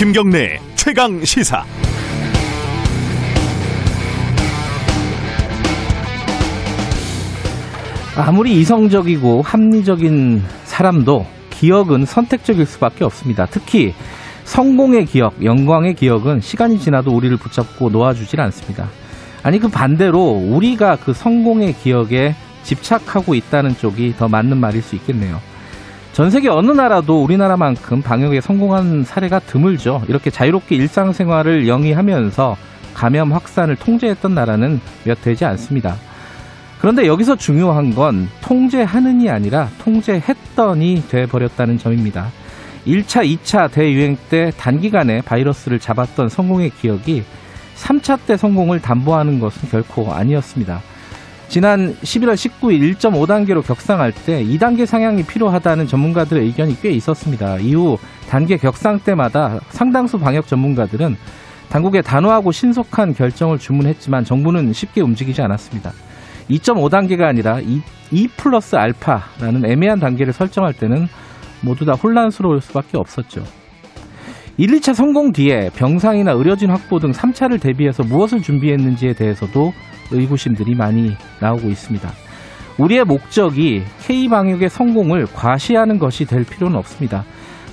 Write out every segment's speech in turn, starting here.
김경래 최강 시사. 아무리 이성적이고 합리적인 사람도 기억은 선택적일 수밖에 없습니다. 특히 성공의 기억, 영광의 기억은 시간이 지나도 우리를 붙잡고 놓아주질 않습니다. 아니 그 반대로 우리가 그 성공의 기억에 집착하고 있다는 쪽이 더 맞는 말일 수 있겠네요. 전 세계 어느 나라도 우리나라만큼 방역에 성공한 사례가 드물죠. 이렇게 자유롭게 일상생활을 영위하면서 감염 확산을 통제했던 나라는 몇 되지 않습니다. 그런데 여기서 중요한 건 통제하는이 아니라 통제했더니 돼버렸다는 점입니다. 1차, 2차 대유행 때 단기간에 바이러스를 잡았던 성공의 기억이 3차 때 성공을 담보하는 것은 결코 아니었습니다. 지난 11월 19일 1.5단계로 격상할 때 2단계 상향이 필요하다는 전문가들의 의견이 꽤 있었습니다. 이후 단계 격상 때마다 상당수 방역 전문가들은 당국에 단호하고 신속한 결정을 주문했지만 정부는 쉽게 움직이지 않았습니다. 2.5단계가 아니라 2, 2 플러스 알파라는 애매한 단계를 설정할 때는 모두 다 혼란스러울 수밖에 없었죠. 1, 2차 성공 뒤에 병상이나 의료진 확보 등 3차를 대비해서 무엇을 준비했는지에 대해서도 의구심들이 많이 나오고 있습니다. 우리의 목적이 K방역의 성공을 과시하는 것이 될 필요는 없습니다.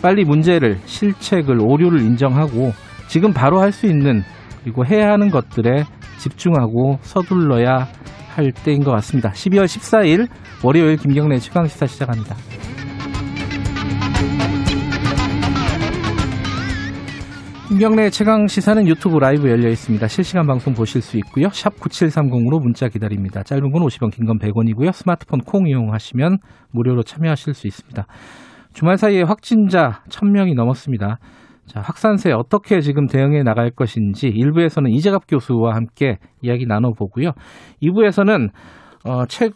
빨리 문제를, 실책을, 오류를 인정하고 지금 바로 할 수 있는 그리고 해야 하는 것들에 집중하고 서둘러야 할 때인 것 같습니다. 12월 14일 월요일 김경래 최강시사 시작합니다. 김경래 최강 시사는 유튜브 라이브 열려 있습니다. 실시간 방송 보실 수 있고요. 샵 9730으로 문자 기다립니다. 짧은 건 50원, 긴 건 100원이고요. 스마트폰 콩 이용하시면 무료로 참여하실 수 있습니다. 주말 사이에 확진자 1000명이 넘었습니다. 자, 확산세 어떻게 지금 대응해 나갈 것인지 1부에서는 이재갑 교수와 함께 이야기 나눠보고요. 2부에서는 어, 최,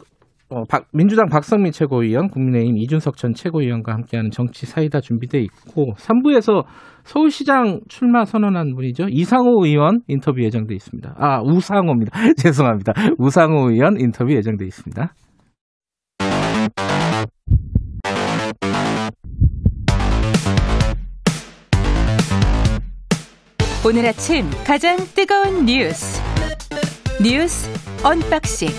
어, 박, 민주당 박성민 최고위원, 국민의힘 이준석 전 최고위원과 함께하는 정치 사이다 준비돼 있고 3부에서 서울시장 출마 선언한 분이죠. 이상호 의원 인터뷰 예정돼 있습니다. 아 우상호입니다. 죄송합니다. 우상호 의원 인터뷰 예정돼 있습니다. 오늘 아침 가장 뜨거운 뉴스 뉴스 unboxing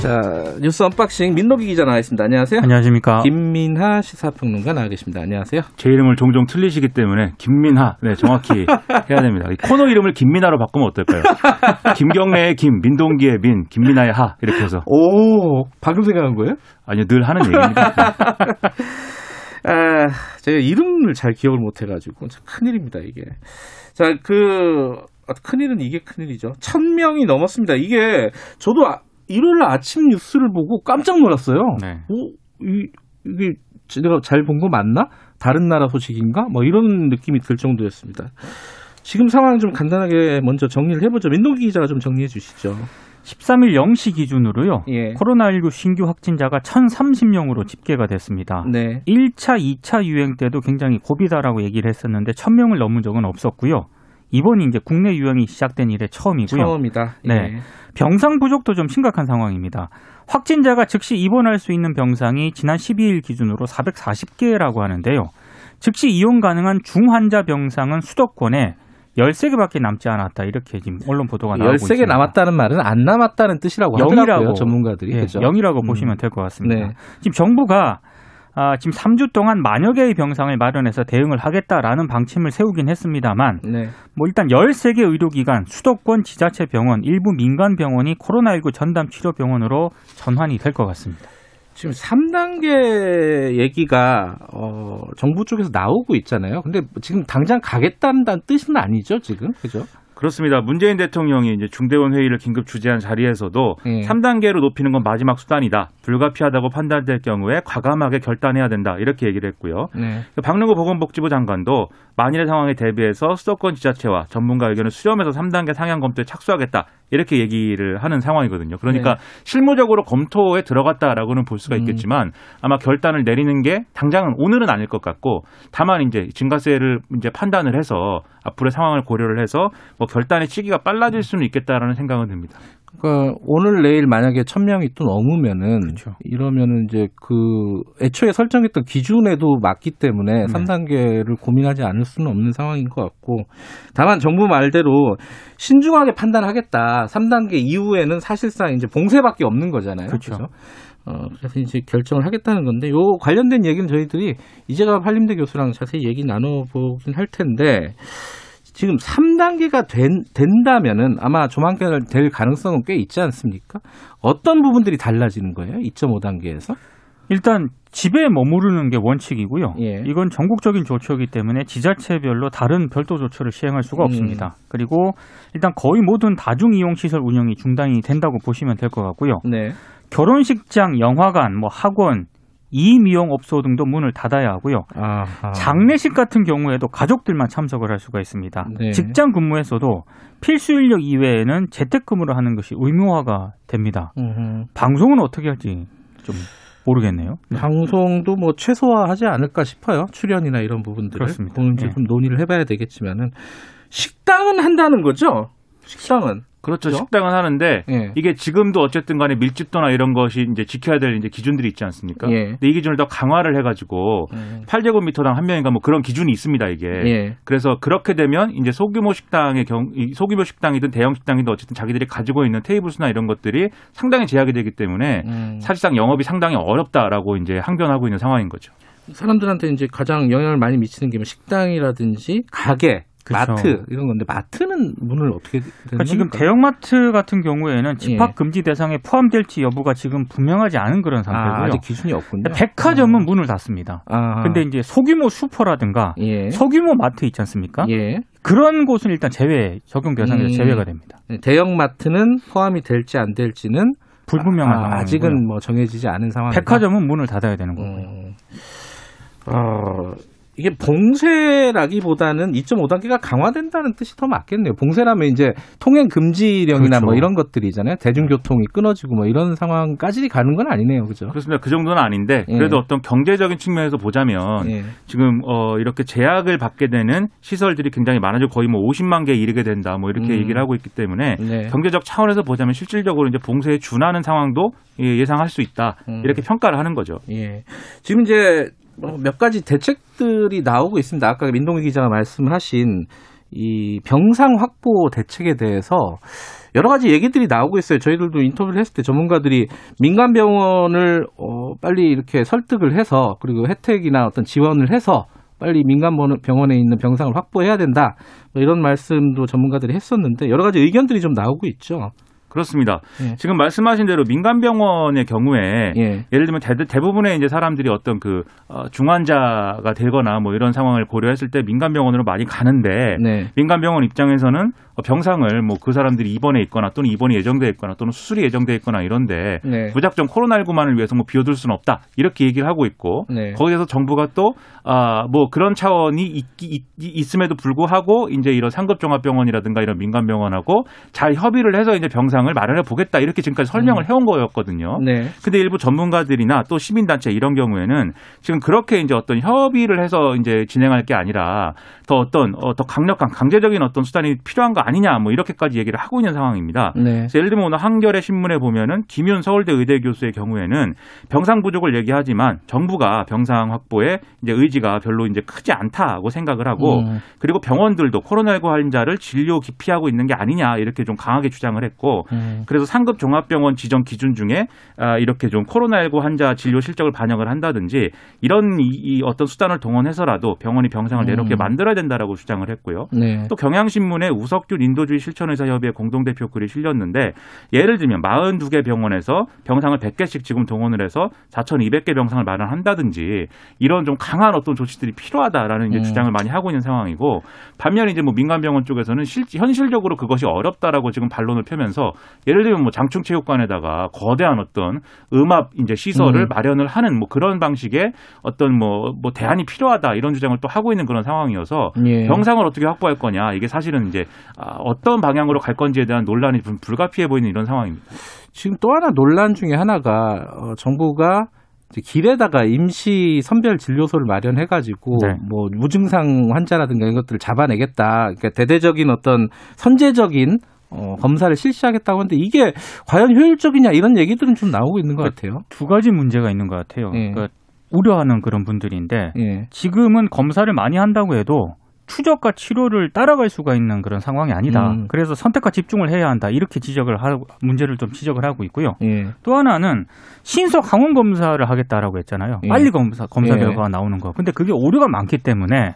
자, 뉴스 unboxing 민동기 기자 나와 있습니다. 안녕하세요. 안녕하십니까. 김민하 시사평론가 나와 계십니다. 안녕하세요. 제 이름을 종종 틀리시기 때문에 김민하, 네 정확히 해야 됩니다. 코너 이름을 김민하로 바꾸면 어떨까요? 김경래의 김, 민동기의 민, 김민하의 하 이렇게 해서. 오, 방금 생각한 거예요? 아니요, 늘 하는 얘기입니다. 아, 제가 이름을 잘 기억을 못 해가지고 참 큰일입니다 이게. 자, 그 큰일은 이게 큰일이죠. 천 명이 넘었습니다. 이게 저도 아, 일요일 아침 뉴스를 보고 깜짝 놀랐어요. 네. 오, 이, 이게 내가 잘 본 거 맞나? 다른 나라 소식인가? 뭐 이런 느낌이 들 정도였습니다. 지금 상황 좀 간단하게 먼저 정리를 해보죠. 민동기 기자가 좀 정리해 주시죠. 13일 0시 기준으로요. 예. 코로나19 신규 확진자가 1,030명으로 집계가 됐습니다. 네. 1차, 2차 유행 때도 굉장히 고비다라고 얘기를 했었는데 1,000명을 넘은 적은 없었고요. 이번이 이제 국내 유행이 시작된 이래 처음이고요. 처음이다. 네. 예. 병상 부족도 좀 심각한 상황입니다. 확진자가 즉시 입원할 수 있는 병상이 지난 12일 기준으로 440개라고 하는데요. 즉시 이용 가능한 중환자 병상은 수도권에 13개밖에 남지 않았다. 이렇게 지금 언론 보도가 나오고 13개 있습니다. 남았다는 말은 안 남았다는 뜻이라고 하더라고요. 영이라고. 전문가들이. 예, 그죠? 0이라고 음. 보시면 될 것 같습니다. 네. 지금 정부가 아, 지금 3주 동안 만여 개의 병상을 마련해서 대응을 하겠다라는 방침을 세우긴 했습니다만 네. 뭐 일단 13개 의료기관, 수도권 지자체 병원, 일부 민간 병원이 코로나19 전담 치료 병원으로 전환이 될 것 같습니다. 지금 3단계 얘기가 어, 정부 쪽에서 나오고 있잖아요. 근데 지금 당장 가겠다는 뜻은 아니죠, 지금. 그죠? 그렇습니다. 문재인 대통령이 이제 중대원 회의를 긴급 주재한 자리에서도 예. 3단계로 높이는 건 마지막 수단이다. 불가피하다고 판단될 경우에 과감하게 결단해야 된다. 이렇게 얘기를 했고요. 네. 박능구 보건복지부 장관도 만일의 상황에 대비해서 수도권 지자체와 전문가 의견을 수렴해서 3단계 상향 검토에 착수하겠다. 이렇게 얘기를 하는 상황이거든요. 그러니까 네. 실무적으로 검토에 들어갔다라고는 볼 수가 음. 있겠지만 아마 결단을 내리는 게 당장은 오늘은 아닐 것 같고 다만 이제 증가세를 이제 판단을 해서 앞으로의 상황을 고려를 해서 뭐 결단의 시기가 빨라질 수는 있겠다라는 생각은 듭니다. 그러니까 오늘 내일 만약에 천 명이 또 넘으면은 그렇죠. 이러면은 이제 그 애초에 설정했던 기준에도 맞기 때문에 네. 3단계를 고민하지 않을 수는 없는 상황인 것 같고 다만 정부 말대로 신중하게 판단하겠다. 3단계 이후에는 사실상 이제 봉쇄밖에 없는 거잖아요. 그렇죠. 그죠? 어, 그래서 이제 결정을 하겠다는 건데, 요 관련된 얘기는 저희들이 이재갑 한림대 교수랑 자세히 얘기 나눠보긴 할 텐데, 지금 3단계가 된, 된다면은 아마 조만간 될 가능성은 꽤 있지 않습니까? 어떤 부분들이 달라지는 거예요? 2.5단계에서? 일단 집에 머무르는 게 원칙이고요. 예. 이건 전국적인 조처이기 때문에 지자체별로 다른 별도 조처를 시행할 수가 음. 없습니다. 그리고 일단 거의 모든 다중 이용 시설 운영이 중단이 된다고 보시면 될 것 같고요. 네. 결혼식장, 영화관, 뭐 학원, 이미용 업소 등도 문을 닫아야 하고요. 아하. 장례식 같은 경우에도 가족들만 참석을 할 수가 있습니다. 네. 직장 근무에서도 필수 인력 이외에는 재택근무를 하는 것이 의무화가 됩니다. 음흠. 방송은 어떻게 할지 좀 모르겠네요. 방송도 뭐 최소화하지 않을까 싶어요. 출연이나 이런 부분들을. 그렇습니다. 그건 예. 좀 논의를 해봐야 되겠지만은 식당은 한다는 거죠. 식당은. 그렇죠. 식당은 하는데 예. 이게 지금도 어쨌든 간에 밀집도나 이런 것이 이제 지켜야 될 이제 기준들이 있지 않습니까? 예. 근데 이 기준을 더 강화를 해 가지고 음. 8제곱미터당 한 명인가 뭐 그런 기준이 있습니다 이게. 예. 그래서 그렇게 되면 이제 소규모 식당의 경, 이 소규모 식당이든 대형 식당이든 어쨌든 자기들이 가지고 있는 테이블 수나 이런 것들이 상당히 제약이 되기 때문에 음. 사실상 영업이 상당히 어렵다라고 이제 항변하고 있는 상황인 거죠. 사람들한테 이제 가장 영향을 많이 미치는 게뭐 식당이라든지 가게, 그렇죠. 마트 이런 건데 마트는 문을 어떻게 그러니까 지금 겁니까? 대형마트 같은 경우에는 집합 예. 금지 대상에 포함될지 여부가 지금 분명하지 않은 그런 아, 상태고요. 아 직 기준이 없군요. 백화점은 문을 닫습니다. 아. 근데 이제 소규모 슈퍼라든가 예. 소규모 마트 있지 않습니까? 예. 그런 곳은 일단 제외 적용 대상에서 음. 제외가 됩니다. 대형 마트는 포함이 될지 안 될지는 불분명한 아, 상황이고요. 아직은 뭐 정해지지 않은 상황이다. 백화점은 문을 닫아야 되는 거고요. 음. 어, 이게 봉쇄라기보다는 2.5단계가 강화된다는 뜻이 더 맞겠네요. 봉쇄라면 이제 통행 금지령이나 그렇죠. 뭐 이런 것들이잖아요. 대중교통이 끊어지고 뭐 이런 상황까지 가는 건 아니네요. 그죠? 그렇습니다. 그 정도는 아닌데 예. 그래도 어떤 경제적인 측면에서 보자면 예. 지금 어 이렇게 제약을 받게 되는 시설들이 굉장히 많아지고 거의 뭐 50만 개에 이르게 된다 뭐 이렇게 음. 얘기를 하고 있기 때문에 네. 경제적 차원에서 보자면 실질적으로 이제 봉쇄에 준하는 상황도 예, 예상할 수 있다 음. 이렇게 평가를 하는 거죠. 예. 지금 이제 뭐 몇 가지 대책들이 나오고 있습니다. 아까 민동기 기자가 말씀하신 이 병상 확보 대책에 대해서 여러 가지 얘기들이 나오고 있어요. 저희들도 인터뷰를 했을 때 전문가들이 민간 병원을 어 빨리 이렇게 설득을 해서 그리고 혜택이나 어떤 지원을 해서 빨리 민간 병원에 있는 병상을 확보해야 된다. 뭐 이런 말씀도 전문가들이 했었는데 여러 가지 의견들이 좀 나오고 있죠. 그렇습니다. 예. 지금 말씀하신 대로 민간 병원의 경우에 예. 예를 들면 대, 대부분의 이제 사람들이 어떤 그 어, 중환자가 되거나 뭐 이런 상황을 고려했을 때 민간 병원으로 많이 가는데 네. 민간 병원 입장에서는 어, 병상을 뭐 그 사람들이 입원해 있거나 또는 입원이 예정돼 있거나 또는 수술이 예정돼 있거나 이런데 네. 무작정 코로나19만을 위해서 뭐 비워둘 수는 없다 이렇게 얘기를 하고 있고 네. 거기에서 정부가 또 아 뭐 그런 차원이 있, 있, 있음에도 불구하고 이제 이런 상급 종합병원이라든가 이런 민간 병원하고 잘 협의를 해서 이제 병상을 마련해 보겠다 이렇게 지금까지 설명을 해온 거였거든요. 네. 근데 일부 전문가들이나 또 시민단체 이런 경우에는 지금 그렇게 이제 어떤 협의를 해서 이제 진행할 게 아니라 더 어떤 어, 더 강력한 강제적인 어떤 수단이 필요한 거 아니냐 뭐 이렇게까지 얘기를 하고 있는 상황입니다. 네. 그래서 예를 들면 오늘 한겨레 신문에 보면은 김윤 서울대 의대 교수의 경우에는 병상 부족을 얘기하지만 정부가 병상 확보에 이제 의지가 별로 이제 크지 않다고 생각을 하고 음. 그리고 병원들도 코로나19 환자를 진료 기피하고 있는 게 아니냐 이렇게 좀 강하게 주장을 했고 음. 그래서 상급 종합병원 지정 기준 중에 아, 이렇게 좀 코로나19 환자 진료 실적을 반영을 한다든지 이런 이, 이 어떤 수단을 동원해서라도 병원이 병상을 내놓게 음. 만들어야 된다라고 주장을 했고요. 네. 또 경향신문에 우석균 인도주의 실천의사협의회 공동대표 글이 실렸는데 예를 들면 42개 병원에서 병상을 100개씩 지금 동원을 해서 4,200개 병상을 마련한다든지 이런 좀 강한 어떤 조치들이 필요하다라는 이제 음. 주장을 많이 하고 있는 상황이고 반면에 이제 뭐 민간병원 쪽에서는 실, 현실적으로 그것이 어렵다라고 지금 반론을 펴면서 예를 들면 뭐 장충체육관에다가 거대한 어떤 음압 이제 시설을 음. 마련을 하는 뭐 그런 방식의 어떤 뭐, 뭐 대안이 필요하다 이런 주장을 또 하고 있는 그런 상황이어서 예. 병상을 어떻게 확보할 거냐 이게 사실은 이제 아, 어떤 방향으로 갈 건지에 대한 논란이 좀 불가피해 보이는 이런 상황입니다. 지금 또 하나 논란 중에 하나가 어, 정부가 길에다가 임시 선별 진료소를 마련해가지고 네. 뭐 무증상 환자라든가 이런 것들을 잡아내겠다. 그러니까 대대적인 어떤 선제적인 어, 검사를 실시하겠다고 하는데 이게 과연 효율적이냐 이런 얘기들은 좀 나오고 있는 것 같아요. 두 가지 문제가 있는 것 같아요. 예. 그러니까 우려하는 그런 분들인데 예. 지금은 검사를 많이 한다고 해도 추적과 치료를 따라갈 수가 있는 그런 상황이 아니다. 음. 그래서 선택과 집중을 해야 한다. 이렇게 지적을 하고 문제를 좀 지적을 하고 있고요. 예. 또 하나는 신속 항원 검사를 하겠다라고 했잖아요. 예. 빨리 검사 검사 예. 결과가 나오는 거. 근데 그게 오류가 많기 때문에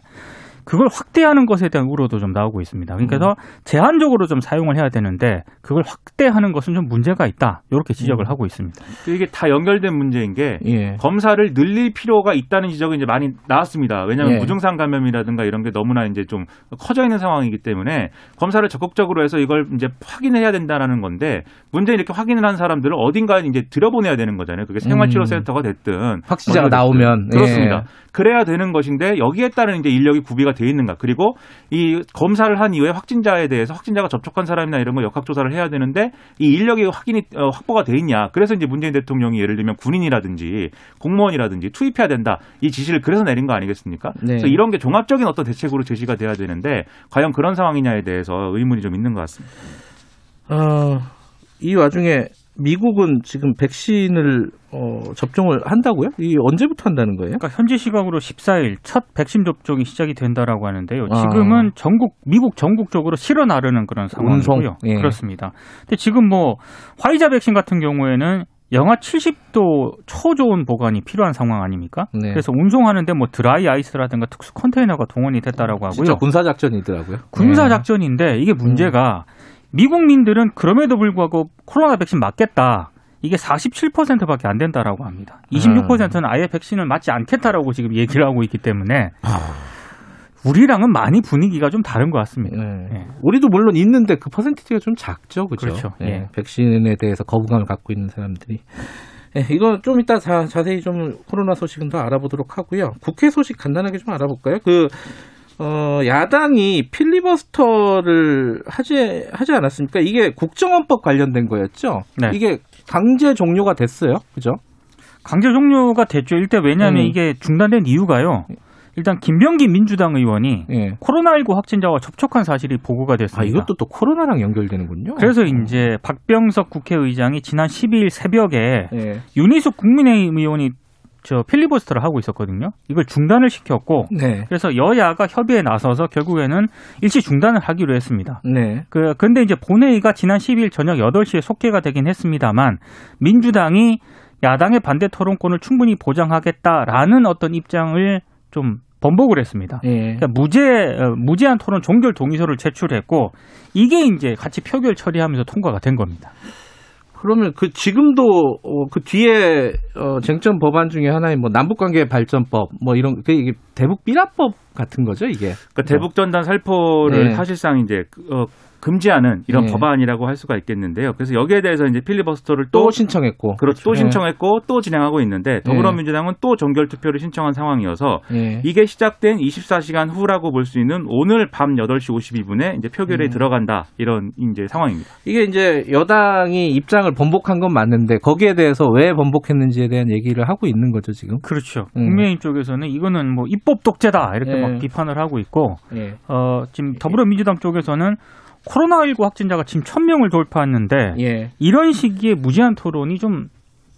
그걸 확대하는 것에 대한 우려도 좀 나오고 있습니다. 음. 그러니까 제한적으로 좀 사용을 해야 되는데 그걸 확대하는 것은 좀 문제가 있다. 이렇게 지적을 음. 하고 있습니다. 이게 다 연결된 문제인 게 예. 검사를 늘릴 필요가 있다는 지적이 이제 많이 나왔습니다. 왜냐하면 예. 무증상 감염이라든가 이런 게 너무나 이제 좀 커져 있는 상황이기 때문에 검사를 적극적으로 해서 이걸 이제 확인해야 된다라는 건데 문제는 이렇게 확인을 한 사람들을 어딘가에 이제 들여보내야 되는 거잖아요. 그게 생활치료센터가 됐든 확진자가 됐든. 나오면 예. 그렇습니다. 그래야 되는 것인데 여기에 따른 이제 인력이 구비가 돼 있는가 그리고 이 검사를 한 이후에 확진자에 대해서 확진자가 접촉한 사람이나 이런 거 역학 조사를 해야 되는데 이 인력이 확인이 어, 확보가 돼 있냐 그래서 이제 문재인 대통령이 예를 들면 군인이라든지 공무원이라든지 투입해야 된다 이 지시를 그래서 내린 거 아니겠습니까? 네. 그래서 이런 게 종합적인 어떤 대책으로 제시가 돼야 되는데 과연 그런 상황이냐에 대해서 의문이 좀 있는 것 같습니다. 어, 이 와중에 미국은 지금 백신을 어, 접종을 한다고요? 이게 언제부터 한다는 거예요? 그러니까 현지 시각으로 14일 첫 백신 접종이 시작이 된다라고 하는데요. 아. 지금은 전국 미국 전국적으로 실어 나르는 그런 상황이고요. 예. 그렇습니다. 근데 지금 뭐 화이자 백신 같은 경우에는 영하 70도 초저온 보관이 필요한 상황 아닙니까? 네. 그래서 운송하는데 뭐 드라이 아이스라든가 특수 컨테이너가 동원이 됐다라고 하고요. 진짜 군사 작전이더라고요. 군사 예. 작전인데 이게 문제가 미국민들은 그럼에도 불구하고 코로나 백신 맞겠다. 이게 47%밖에 안 된다라고 합니다. 26%는 아예 백신을 맞지 않겠다라고 지금 얘기를 하고 있기 때문에 우리랑은 많이 분위기가 좀 다른 것 같습니다. 예. 예. 우리도 물론 있는데 그 퍼센티지가 좀 작죠, 그죠? 그렇죠. 예. 예. 백신에 대해서 거부감을 갖고 있는 사람들이. 예, 이거 좀 이따 자, 자세히 좀 코로나 소식은 더 알아보도록 하고요. 국회 소식 간단하게 좀 알아볼까요? 그 어, 야당이 필리버스터를 하지 하지 않았습니까? 이게 국정원법 관련된 거였죠. 네. 이게 강제 종료가 됐어요, 그죠? 강제 종료가 됐죠. 일단 왜냐하면 음. 이게 중단된 이유가요. 일단 김병기 민주당 의원이 예. 코로나19 확진자와 접촉한 사실이 보고가 됐습니다. 아 이것도 또 코로나랑 연결되는군요. 그래서 이제 박병석 국회의장이 지난 12일 새벽에 예. 윤희숙 국민의힘 의원이 저 필리버스터를 하고 있었거든요. 이걸 중단을 시켰고 네. 그래서 여야가 협의에 나서서 결국에는 일시 중단을 하기로 했습니다. 네. 그 근데 이제 본회의가 지난 12일 저녁 8시에 속개가 되긴 했습니다만 민주당이 야당의 반대 토론권을 충분히 보장하겠다라는 어떤 입장을 좀 번복을 했습니다. 예. 그러니까 무제 어, 무제한 토론 종결 동의서를 제출했고 이게 이제 같이 표결 처리하면서 통과가 된 겁니다. 그러면 그 지금도 어, 그 뒤에 어, 쟁점 법안 중에 하나인 뭐 남북관계 발전법 뭐 이런 그 이게 대북 비라법 같은 거죠 이게. 그러니까 대북 전단 살포를 네. 사실상 이제 그, 어, 금지하는 이런 네. 법안이라고 할 수가 있겠는데요. 그래서 여기에 대해서 이제 필리버스터를 또 또 신청했고. 그렇죠. 또 네. 신청했고 또 진행하고 있는데 더불어민주당은 또 종결 투표를 신청한 상황이어서 예. 이게 시작된 24시간 후라고 볼 수 있는 오늘 밤 8시 52분에 이제 표결에 음. 들어간다 이런 이제 상황입니다. 이게 이제 여당이 입장을 번복한 건 맞는데 거기에 대해서 왜 번복했는지에 대한 얘기를 하고 있는 거죠 지금. 그렇죠. 음. 국민의힘 쪽에서는 이거는 뭐 입법 독재다 이렇게 예. 막 비판을 하고 있고 예. 어, 지금 더불어민주당 쪽에서는 코로나19 확진자가 지금 1000명을 돌파했는데 예. 이런 시기에 무제한 토론이 좀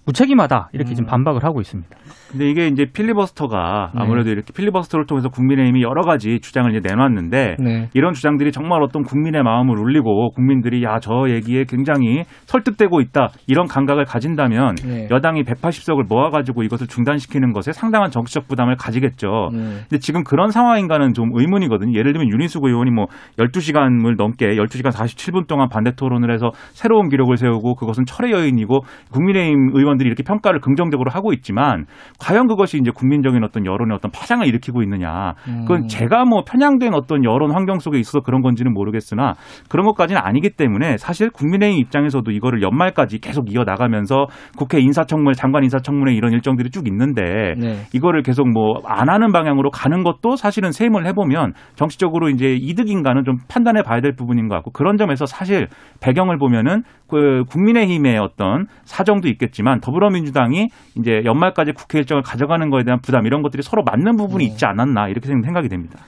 무책임하다 이렇게 음. 지금 반박을 하고 있습니다. 근데 이게 이제 필리버스터가 네. 아무래도 이렇게 필리버스터를 통해서 국민의힘이 여러 가지 주장을 이제 내놨는데 네. 이런 주장들이 정말 어떤 국민의 마음을 울리고 국민들이 야 저 얘기에 굉장히 설득되고 있다 이런 감각을 가진다면 네. 여당이 180석을 모아가지고 이것을 중단시키는 것에 상당한 정치적 부담을 가지겠죠. 네. 근데 지금 그런 상황인가는 좀 의문이거든요. 예를 들면 윤희숙 의원이 뭐 12시간을 넘게 12시간 47분 동안 반대 토론을 해서 새로운 기록을 세우고 그것은 철의 여인이고 국민의힘 의원들이 이렇게 평가를 긍정적으로 하고 있지만 과연 그것이 이제 국민적인 어떤 여론의 어떤 파장을 일으키고 있느냐. 그건 음. 제가 뭐 편향된 어떤 여론 환경 속에 있어서 그런 건지는 모르겠으나 그런 것까지는 아니기 때문에 사실 국민의힘 입장에서도 이거를 연말까지 계속 이어 나가면서 국회 인사청문, 장관 인사청문회 이런 일정들이 쭉 있는데 네. 이거를 계속 뭐 안 하는 방향으로 가는 것도 사실은 세임을 해보면 정치적으로 이제 이득인가는 좀 판단해 봐야 될 부분인 것 같고 그런 점에서 사실 배경을 보면은 그 국민의힘의 어떤 사정도 있겠지만 더불어민주당이 이제 연말까지 국회 일정을 가져가는 거에 대한 부담 이런 것들이 서로 맞는 부분이 네. 있지 않았나 이렇게 생각이 됩니다.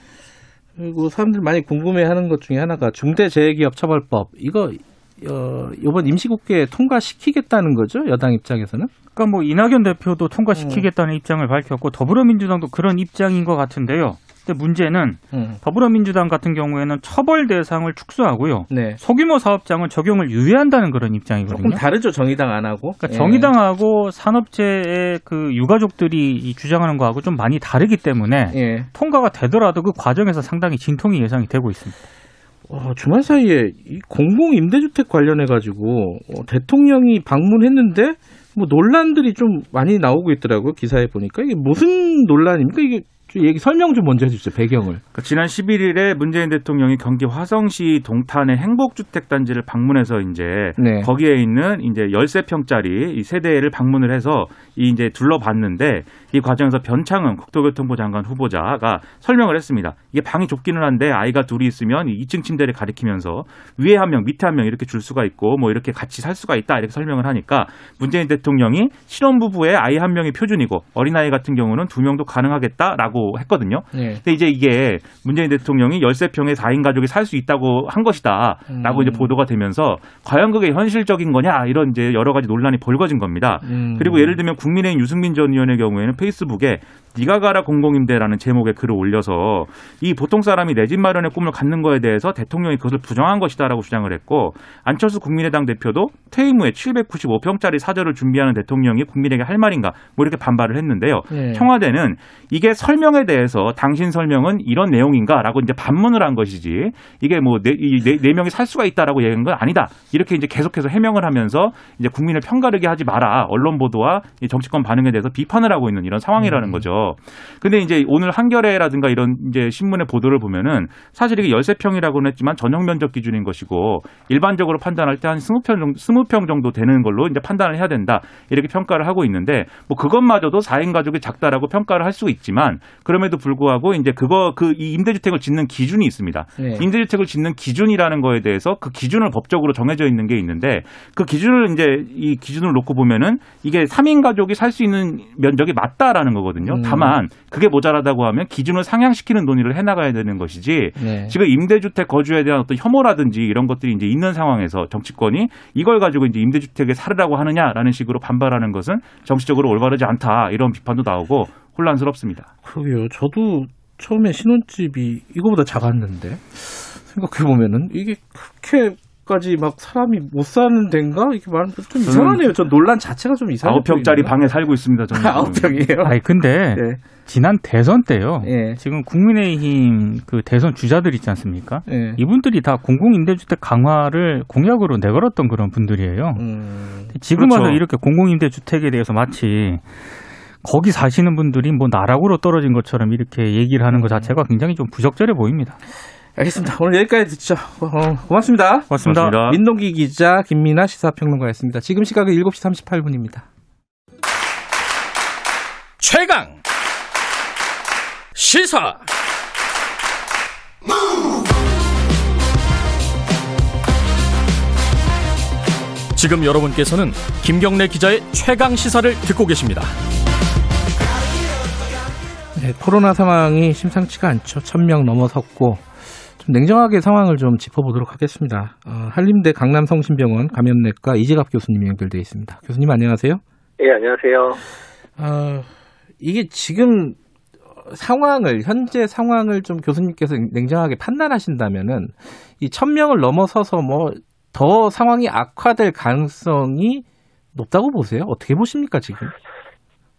그리고 사람들 많이 궁금해하는 것 중에 하나가 중대재해기업처벌법 이거 어, 이번 임시국회 통과시키겠다는 거죠 여당 입장에서는? 그러니까 뭐 이낙연 대표도 통과시키겠다는 입장을 밝혔고 더불어민주당도 그런 입장인 것 같은데요. 근데 문제는 음. 더불어민주당 같은 경우에는 처벌 대상을 축소하고요. 네. 소규모 사업장은 적용을 유예한다는 그런 입장이거든요. 조금 다르죠 정의당 안 하고. 그러니까 예. 정의당하고 산업재의 그 유가족들이 이 주장하는 거하고 좀 많이 다르기 때문에 예. 통과가 되더라도 그 과정에서 상당히 진통이 예상이 되고 있습니다. 어, 주말 사이에 이 공공 임대주택 관련해 가지고 어, 대통령이 방문했는데 뭐 논란들이 좀 많이 나오고 있더라고요 기사에 보니까 이게 무슨 논란입니까 이게 좀 얘기 설명 좀 먼저 해주세요 배경을. 그 지난 11일에 문재인 대통령이 경기 화성시 동탄의 행복주택 단지를 방문해서 이제 네. 거기에 있는 이제 13평짜리 이 세대를 방문을 해서 이 이제 둘러봤는데 이 과정에서 변창흠 국토교통부 장관 후보자가 설명을 했습니다. 이게 방이 좁기는 한데 아이가 둘이 있으면 이 2층 침대를 가리키면서 위에 한 명, 밑에 한 명 이렇게 줄 수가 있고 뭐 이렇게 같이 살 수가 있다 이렇게 설명을 하니까 문재인 대통령이 신혼부부의 아이 한 명이 표준이고 어린아이 같은 경우는 두 명도 가능하겠다라고 했거든요. 네. 근데 이제 이게 문재인 대통령이 13평의 4인 가족이 살 수 있다고 한 것이다. 라고 음. 이제 보도가 되면서 과연 그게 현실적인 거냐 이런 이제 여러 가지 논란이 벌거진 겁니다. 음. 그리고 예를 들면 국민의힘 유승민 전 의원의 경우에는 페이스북에 니가 가라 공공임대라는 제목의 글을 올려서 이 보통 사람이 내 집 마련의 꿈을 갖는 거에 대해서 대통령이 그것을 부정한 것이다라고 주장을 했고 안철수 국민의당 대표도 퇴임 후에 795평짜리 사저를 준비하는 대통령이 국민에게 할 말인가 뭐 이렇게 반발을 했는데요. 네. 청와대는 이게 설명에 대해서 당신 설명은 이런 내용인가라고 이제 반문을 한 것이지 이게 뭐네 네 명이 살 수가 있다라고 얘기한 건 아니다. 이렇게 이제 계속해서 해명을 하면서 이제 국민을 편가르게 하지 마라. 언론 보도와 이 정치권 반응에 대해서 비판을 하고 있는 이런 상황이라는 거죠. 근데 이제 오늘 한겨레라든가 이런 이제 신문의 보도를 보면은 사실 이게 13평이라고는 했지만 전용 면적 기준인 것이고 일반적으로 판단할 때한 20평 정도 20평 정도 되는 걸로 이제 판단을 해야 된다. 이렇게 평가를 하고 있는데 뭐 그것마저도 4인 가족이 작다라고 평가를 할 수 있지만 그럼에도 불구하고 이제 그거 그 이 임대주택을 짓는 기준이 있습니다. 네. 임대주택을 짓는 기준이라는 거에 대해서 그 기준을 법적으로 정해져 있는 게 있는데 그 기준을 이제 이 기준을 놓고 보면은 이게 3인 가족이 살 수 있는 면적이 맞다라는 거거든요. 음. 다만 그게 모자라다고 하면 기준을 상향시키는 논의를 해나가야 되는 것이지 네. 지금 임대주택 거주에 대한 어떤 혐오라든지 이런 것들이 이제 있는 상황에서 정치권이 이걸 가지고 이제 임대주택에 살으라고 하느냐라는 식으로 반발하는 것은 정치적으로 올바르지 않다 이런 비판도 나오고 혼란스럽습니다. 그러게요. 저도 처음에 신혼집이 이거보다 작았는데 생각해 보면은 이게 그렇게 까지 막 사람이 못 사는 데인가 이렇게 말하면 좀 이상하네요. 저 논란 자체가 좀 이상해. 아홉 평짜리 보이네요. 방에 살고 있습니다. 저는 아홉 평이에요. 아니 근데 네. 지난 대선 때요. 예. 지금 국민의힘 그 대선 주자들 있지 않습니까? 예. 이분들이 다 공공임대주택 강화를 공약으로 내걸었던 그런 분들이에요. 음. 지금 와서 그렇죠. 이렇게 공공임대주택에 대해서 마치 거기 사시는 분들이 뭐 나락으로 떨어진 것처럼 이렇게 얘기를 하는 것 자체가 굉장히 좀 부적절해 보입니다. 알겠습니다. 오늘 여기까지 듣죠. 어, 고맙습니다. 고맙습니다. 고맙습니다. 민동기 기자, 김민아 시사평론가였습니다. 지금 시각은 7시 38분입니다. 최강 시사 지금 여러분께서는 김경래 기자의 최강 시사를 듣고 계십니다. 네, 코로나 상황이 심상치가 않죠. 1000명 넘어섰고 좀 냉정하게 상황을 좀 짚어보도록 하겠습니다. 어, 한림대 강남성심병원 감염내과 이재갑 교수님이 연결되어 있습니다. 교수님 안녕하세요. 예, 안녕하세요. 어, 이게 지금 상황을 현재 상황을 좀 교수님께서 냉정하게 판단하신다면은 이 1000명을 넘어서서 뭐 더 상황이 악화될 가능성이 높다고 보세요? 어떻게 보십니까 지금?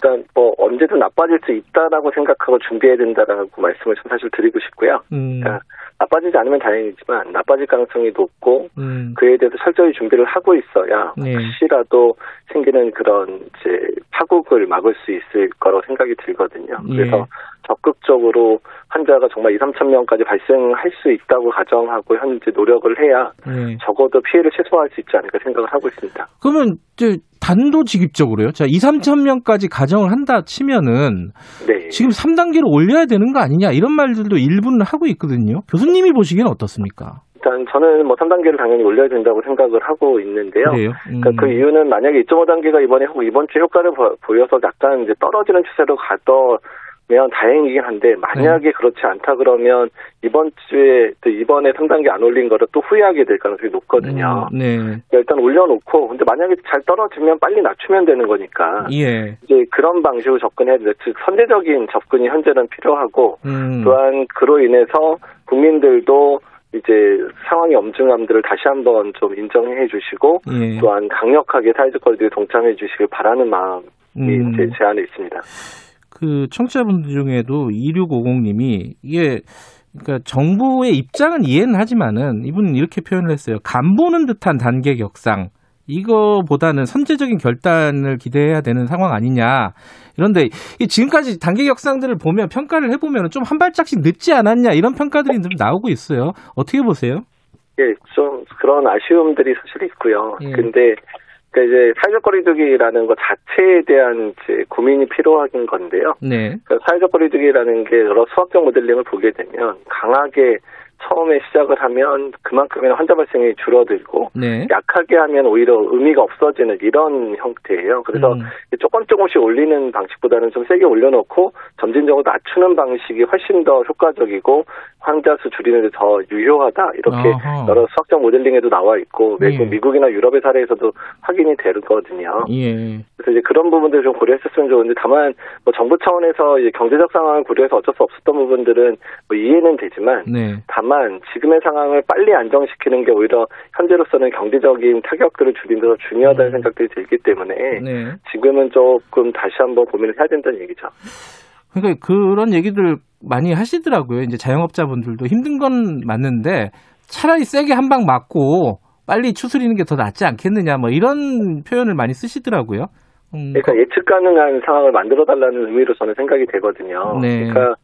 일단 뭐 언제든 나빠질 수 있다라고 생각하고 준비해야 된다라고 말씀을 좀 사실 드리고 싶고요. 음, 아, 나빠지지 않으면 다행이지만 나빠질 가능성이 높고 음, 그에 대해서 철저히 준비를 하고 있어야 네. 혹시라도 생기는 그런 이제 파국을 막을 수 있을 거라고 생각이 들거든요. 그래서 예. 적극적으로 환자가 정말 2, 3천 명까지 발생할 수 있다고 가정하고 현재 노력을 해야 네. 적어도 피해를 최소화할 수 있지 않을까 생각을 하고 있습니다. 그러면 이제 단도직입적으로요. 자, 2, 3천 명까지 가정을 한다 치면은 네. 지금 3단계로 올려야 되는 거 아니냐 이런 말들도 일부는 하고 있거든요. 교수님이 보시기엔 어떻습니까? 일단 저는 뭐 3단계를 당연히 올려야 된다고 생각을 하고 있는데요. 그래요? 음. 그러니까 그 이유는 만약에 2.5단계가 이번에 이번 주 효과를 보- 보여서 약간 이제 떨어지는 추세로 가더 다행이긴 한데 만약에 네. 그렇지 않다 그러면 이번 주에 또 이번에 3단계 안 올린 거를 또 후회하게 될 가능성이 높거든요. 음, 네. 그러니까 일단 올려놓고 근데 만약에 잘 떨어지면 빨리 낮추면 되는 거니까 예. 이제 그런 방식으로 접근해야 돼요. 즉 선제적인 접근이 현재는 필요하고 음. 또한 그로 인해서 국민들도 이제 상황의 엄중함들을 다시 한번 좀 인정해 주시고 예. 또한 강력하게 사회적 거리두기에 동참해 주시길 바라는 마음이 음. 제 제안에 있습니다. 그 청취자분들 중에도 2650님이 이게 그러니까 정부의 입장은 이해는 하지만은 이분은 이렇게 표현을 했어요. 간 보는 듯한 단계 격상. 이거보다는 선제적인 결단을 기대해야 되는 상황 아니냐. 이런데 이 지금까지 단계 격상들을 보면 평가를 해보면 좀 한 발짝씩 늦지 않았냐 이런 평가들이 좀 나오고 있어요. 어떻게 보세요? 예, 좀 그런 아쉬움들이 사실 있고요. 예. 근데 그 이제 사회적 거리두기라는 것 자체에 대한 이제 고민이 필요한 건데요. 네. 그 사회적 거리두기라는 게 여러 수학적 모델링을 보게 되면 강하게 처음에 시작을 하면 그만큼의 환자 발생이 줄어들고 네. 약하게 하면 오히려 의미가 없어지는 이런 형태예요. 그래서 음. 조금 조금씩 올리는 방식보다는 좀 세게 올려놓고 점진적으로 낮추는 방식이 훨씬 더 효과적이고 환자 수 줄이는 데 더 유효하다 이렇게 아하. 여러 수학적 모델링에도 나와 있고 외국 예. 미국이나 유럽의 사례에서도 확인이 되거든요. 예. 그래서 이제 그런 부분들 좀 고려했었으면 좋은데 다만 뭐 정부 차원에서 이제 경제적 상황을 고려해서 어쩔 수 없었던 부분들은 뭐 이해는 되지만 네. 다만 지금의 상황을 빨리 안정시키는 게 오히려 현재로서는 경제적인 타격들을 줄이는 데더 중요하다는 음. 생각들이 들기 때문에 네. 지금은 조금 다시 한번 고민을 해야 된다는 얘기죠. 그러니까 그런 얘기들 많이 하시더라고요. 이제 자영업자분들도 힘든 건 맞는데 차라리 세게 한 방 맞고 빨리 추스리는 게 더 낫지 않겠느냐 뭐 이런 표현을 많이 쓰시더라고요. 음, 그러니까 예측 가능한 상황을 만들어 달라는 의미로 저는 생각이 되거든요. 네. 그러니까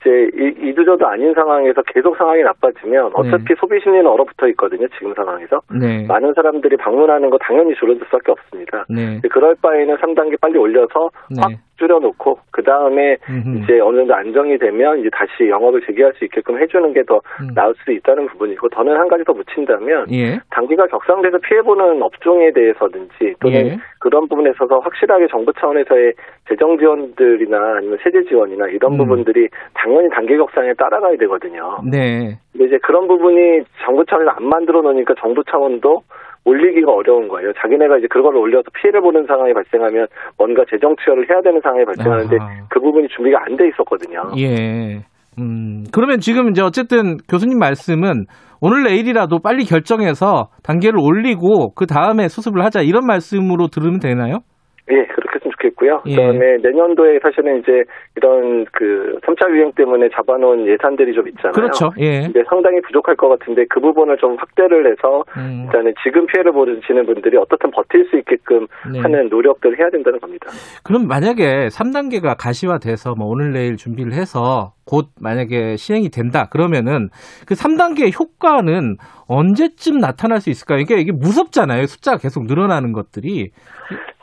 이제 이- 이두저도 아닌 상황에서 계속 상황이 나빠지면 어차피 네. 소비 심리는 얼어붙어 있거든요. 지금 상황에서 네. 많은 사람들이 방문하는 거 당연히 줄어들 수밖에 없습니다. 네. 그럴 바에는 3단계 빨리 올려서 확 네. 줄여놓고 그 다음에. 이제 어느 정도 안정이 되면 이제 다시 영업을 재개할 수 있게끔 해주는 게더 음. 나을 수도 있다는 부분이고 더는 한 가지 더 묻힌다면 예. 단기가 격상돼서 피해보는 업종에 대해서든지 또는 예. 그런 부분에 있어서 확실하게 정부 차원에서의 재정 지원들이나 아니면 세제 지원이나 이런 음. 부분들이 당연히 단계 격상에 따라가야 되거든요. 네. 근데 이제 그런 부분이 정부 차원에서 안 만들어 놓으니까 정부 차원도 올리기가 어려운 거예요. 자기네가 이제 그걸 올려서 피해를 보는 상황이 발생하면 뭔가 재정 투여를 해야 되는 상황이 발생하는데 아하. 그 부분이 준비가 안 돼 있었거든요. 예. 음, 그러면 지금 이제 어쨌든 교수님 말씀은 오늘 내일이라도 빨리 결정해서 단계를 올리고 그 다음에 수습을 하자 이런 말씀으로 들으면 되나요? 예, 그렇게 했으면 좋겠고요. 예. 그다음에 내년도에 사실은 이제 이런 그 3차 유행 때문에 잡아놓은 예산들이 좀 있잖아요. 그렇죠. 예. 이제 상당히 부족할 것 같은데 그 부분을 좀 확대를 해서 음, 일단은 지금 피해를 보시는 분들이 어떻든 버틸 수 있게끔 네. 하는 노력들을 해야 된다는 겁니다. 그럼 만약에 3단계가 가시화돼서 뭐 오늘 내일 준비를 해서 곧 만약에 시행이 된다 그러면은 그 3단계의 효과는 언제쯤 나타날 수 있을까요? 이게 이게 무섭잖아요. 숫자가 계속 늘어나는 것들이.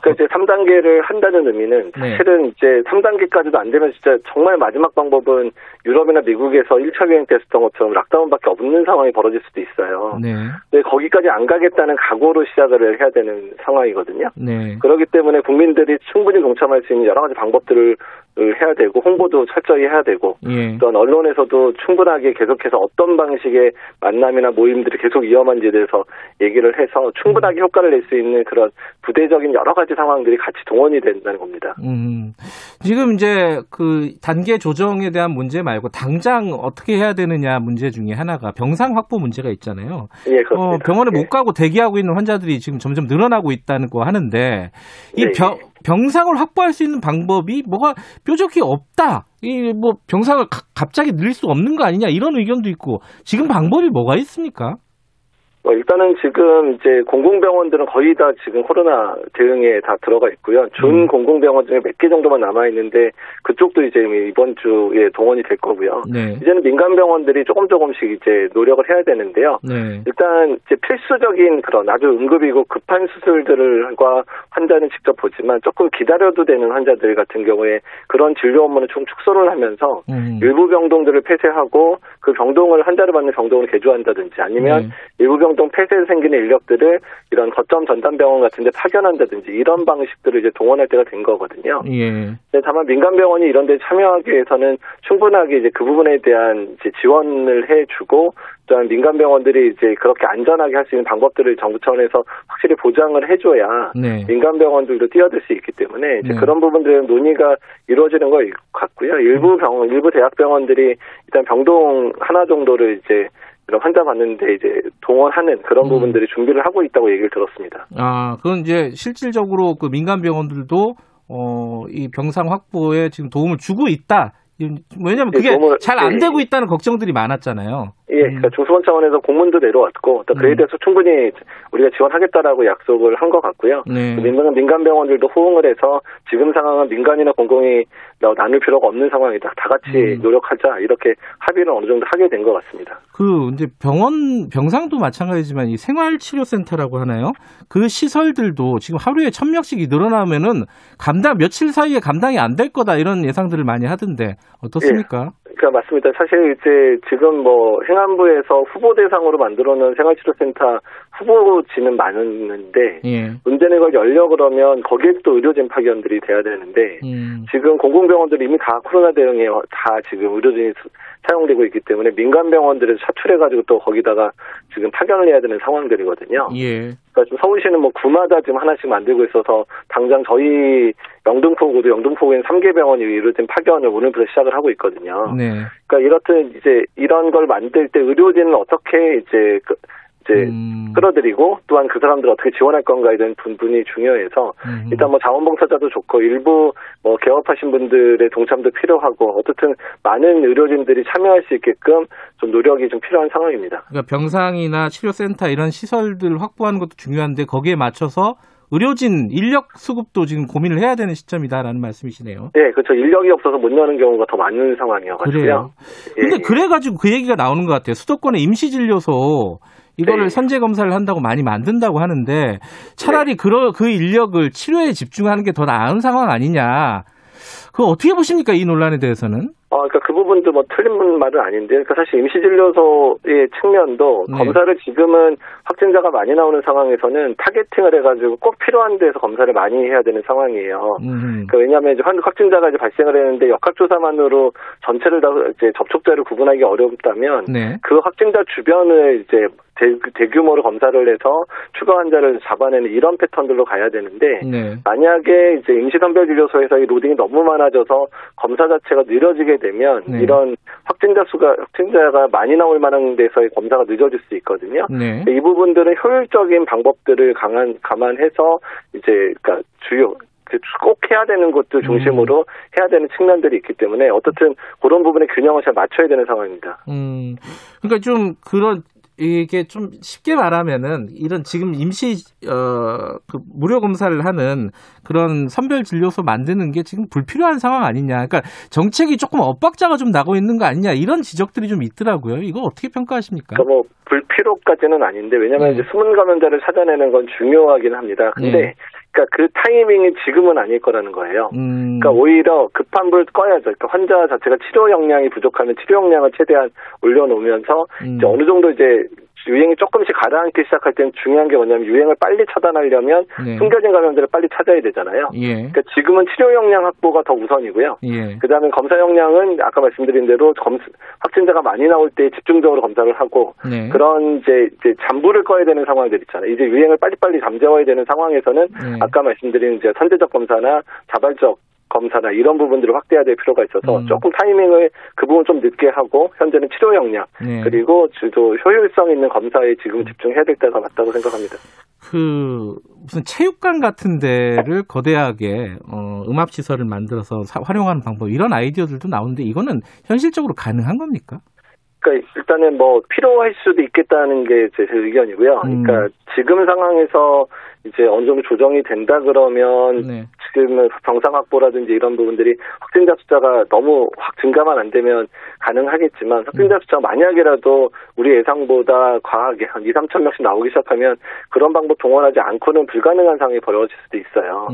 그러니까 이제 3단계를 한다는 의미는 네. 사실은 이제 3단계까지도 안 되면 진짜 정말 마지막 방법은 유럽이나 미국에서 1차 유행 때 했었던 것처럼 락다운밖에 없는 상황이 벌어질 수도 있어요. 네. 근데 거기까지 안 가겠다는 각오로 시작을 해야 되는 상황이거든요. 네. 그렇기 때문에 국민들이 충분히 동참할 수 있는 여러 가지 방법들을 해야 되고 홍보도 철저히 해야 되고 예. 또한 언론에서도 충분하게 계속해서 어떤 방식의 만남이나 모임들이 계속 위험한지에 대해서 얘기를 해서 충분하게 효과를 낼 수 있는 그런 부대적인 여러 가지 상황들이 같이 동원이 된다는 겁니다. 음. 지금 이제 그 단계 조정에 대한 문제 말고 당장 어떻게 해야 되느냐 문제 중에 하나가 병상 확보 문제가 있잖아요. 예, 어, 그렇습니다. 병원에 예. 못 가고 대기하고 있는 환자들이 지금 점점 늘어나고 있다는 거 하는데 이 네. 병, 병상을 확보할 수 있는 방법이 뭐가 뾰족히 없다. 이 뭐 병상을 가- 갑자기 늘릴 수 없는 거 아니냐 이런 의견도 있고 지금 방법이 뭐가 있습니까? 뭐 일단은 지금 이제 공공병원들은 거의 다 지금 코로나 대응에 다 들어가 있고요. 준 음. 공공병원 중에 몇 개 정도만 남아 있는데 그쪽도 이제 이번 주에 동원이 될 거고요. 네. 이제는 민간 병원들이 조금 조금씩 이제 노력을 해야 되는데요. 네. 일단 이제 필수적인 그런 아주 응급이고 급한 수술들과 환자는 직접 보지만 조금 기다려도 되는 환자들 같은 경우에 그런 진료 업무는 좀 축소를 하면서 음. 일부 병동들을 폐쇄하고 그 병동을 환자를 받는 병동을 개조한다든지 아니면 네. 일부 대 장동 폐쇄에 생기는 인력들을 이런 거점 전담병원 같은 데 파견한다든지 이런 방식들을 이제 동원할 때가 된 거거든요. 예. 네, 다만 민간 병원이 이런 데 참여하기 위해서는 충분하게 이제 그 부분에 대한 지원을 해 주고 또한 민간 병원들이 이제 그렇게 안전하게 할 수 있는 방법들을 정부 차원에서 확실히 보장을 해줘야 네. 민간 병원들도 뛰어들 수 있기 때문에 이제 네. 그런 부분들은 논의가 이루어지는 것 같고요. 일부 병원, 일부 대학 병원들이 일단 병동 하나 정도를 이제 환자 받는데 이제 동원하는 그런 음. 부분들이 준비를 하고 있다고 얘기를 들었습니다. 아, 그건 이제 실질적으로 그 민간 병원들도 어, 이 병상 확보에 지금 도움을 주고 있다. 왜냐면 예, 그게 도움을- 잘안 예. 되고 있다는 걱정들이 많았잖아요. 예, 그러니까 중수본 차원에서 공문도 내려왔고 또 그에 음. 대해서 충분히 우리가 지원하겠다라고 약속을 한 것 같고요. 네. 민간, 민간 병원들도 호응을 해서 지금 상황은 민간이나 공공이 나- 나눌 필요가 없는 상황이다. 다 같이 음. 노력하자 이렇게 합의를 어느 정도 하게 된 것 같습니다. 그 이제 병원 병상도 마찬가지지만 이 생활치료센터라고 하나요? 그 시설들도 지금 하루에 천 명씩이 늘어나면은 감당 며칠 사이에 감당이 안 될 거다 이런 예상들을 많이 하던데 어떻습니까? 그러니까 맞습니다. 사실 이제 지금 뭐 행안부에서 후보 대상으로 만들어놓은 생활치료센터 후보지는 많았는데 예. 문제는 이걸 열려 그러면 거기에 또 의료진 파견들이 돼야 되는데 음. 지금 공공병원들이 이미 다 코로나 대응에 다 지금 의료진이 수- 사용되고 있기 때문에 민간 병원들을 차출해가지고 또 거기다가 지금 파견을 해야 되는 상황들이거든요. 예. 그러니까 지금 서울시는 뭐 구마다 지금 하나씩 만들고 있어서 당장 저희 영등포구도 영등포구엔 3개 병원이 의료진 파견을 오늘부터 시작을 하고 있거든요. 네. 그러니까 이렇듯 이제 이런 걸 만들 때 의료진을 어떻게 이제 그- 이제 음. 끌어들이고 또한 그 사람들 을 어떻게 지원할 건가에 대한 부분이 중요해서 음. 일단 뭐 자원봉사자도 좋고 일부 뭐 개업하신 분들의 동참도 필요하고 어쨌든 많은 의료진들이 참여할 수 있게끔 좀 노력이 좀 필요한 상황입니다. 그러니까 병상이나 치료센터 이런 시설들 확보하는 것도 중요한데 거기에 맞춰서 의료진 인력 수급도 지금 고민을 해야 되는 시점이다라는 말씀이시네요. 예, 그렇죠. 인력이 없어서 못 여는 경우가 더 많은 상황이어가지고요. 그래요. 예, 근데 예. 그래가지고 그 얘기가 나오는 것 같아요. 수도권의 임시진료소 이거를 네. 선제 검사를 한다고 많이 만든다고 하는데 차라리 네. 그러, 그 인력을 치료에 집중하는 게 더 나은 상황 아니냐. 그거 어떻게 보십니까 이 논란에 대해서는? 어, 그러니까 그 부분도 뭐 틀린 말은 아닌데, 그러니까 사실 임시진료소의 측면도 네. 검사를 지금은 확진자가 많이 나오는 상황에서는 타겟팅을 해가지고 꼭 필요한 데서 검사를 많이 해야 되는 상황이에요. 음. 그러니까 왜냐하면 이제 확- 확진자가 이제 발생을 했는데 역학조사만으로 전체를 다 이제 접촉자를 구분하기 어렵다면 네. 그 확진자 주변을 이제 대, 대규모로 검사를 해서 추가 환자를 잡아내는 이런 패턴들로 가야 되는데 네. 만약에 이제 임시선별진료소에서 이 로딩이 너무 많아져서 검사 자체가 느려지게 되면 네. 이런 확진자 수가 확진자가 많이 나올 만한 데서의 검사가 늦어질 수 있거든요. 네. 이 부분 들은 효율적인 방법들을 강한 감안해서 이제 그러니까 주요 그꼭 해야 되는 것들 중심으로 해야 되는 측면들이 있기 때문에 어떻든 그런 부분의 균형을 잘 맞춰야 되는 상황입니다. 음. 그러니까 좀 그런 이게 좀 쉽게 말하면은 이런 지금 임시 어그 무료 검사를 하는 그런 선별 진료소 만드는 게 지금 불필요한 상황 아니냐. 그러니까 정책이 조금 엇박자가 좀 나고 있는 거 아니냐 이런 지적들이 좀 있더라고요. 이거 어떻게 평가하십니까? 그러니까 뭐 불필요까지는 아닌데 왜냐하면 네. 이제 숨은 감염자를 찾아내는 건 중요하긴 합니다. 근데 네. 그러니까 그 타이밍이 지금은 아닐 거라는 거예요. 음. 그러니까 오히려 급한 불 꺼야죠. 그러니까 환자 자체가 치료 역량이 부족하면 치료 역량을 최대한 올려놓으면서 음. 이제 어느 정도 이제 유행이 조금씩 가라앉기 시작할 때는 중요한 게 뭐냐면 유행을 빨리 차단하려면 네. 숨겨진 감염자를 빨리 찾아야 되잖아요. 예. 그러니까 지금은 치료 역량 확보가 더 우선이고요. 예. 그다음에 검사 역량은 아까 말씀드린 대로 검, 확진자가 많이 나올 때 집중적으로 검사를 하고 네. 그런 이제, 이제 잠부를 꺼야 되는 상황들 있잖아요. 이제 유행을 빨리빨리 잠재워야 되는 상황에서는 네. 아까 말씀드린 이제 선제적 검사나 자발적 검사나 이런 부분들을 확대해야 될 필요가 있어서 음. 조금 타이밍을 그 부분 좀 늦게 하고 현재는 치료 역량 네. 그리고 주도 효율성 있는 검사에 지금 집중해야 될 때가 맞다고 생각합니다. 그 무슨 체육관 같은 데를 거대하게 어, 음압 시설을 만들어서 사- 활용하는 방법 이런 아이디어들도 나오는데 이거는 현실적으로 가능한 겁니까? 그러니까 일단은 뭐 필요할 수도 있겠다는 게 제 의견이고요. 음. 그러니까 지금 상황에서 이제 어느 정도 조정이 된다 그러면 네. 지금 병상 확보라든지 이런 부분들이 확진자 숫자가 너무 확 증가만 안 되면 가능하겠지만 확진자 숫자 만약이라도 우리 예상보다 과하게 한 2, 3천 명씩 나오기 시작하면 그런 방법 동원하지 않고는 불가능한 상황이 벌어질 수도 있어요.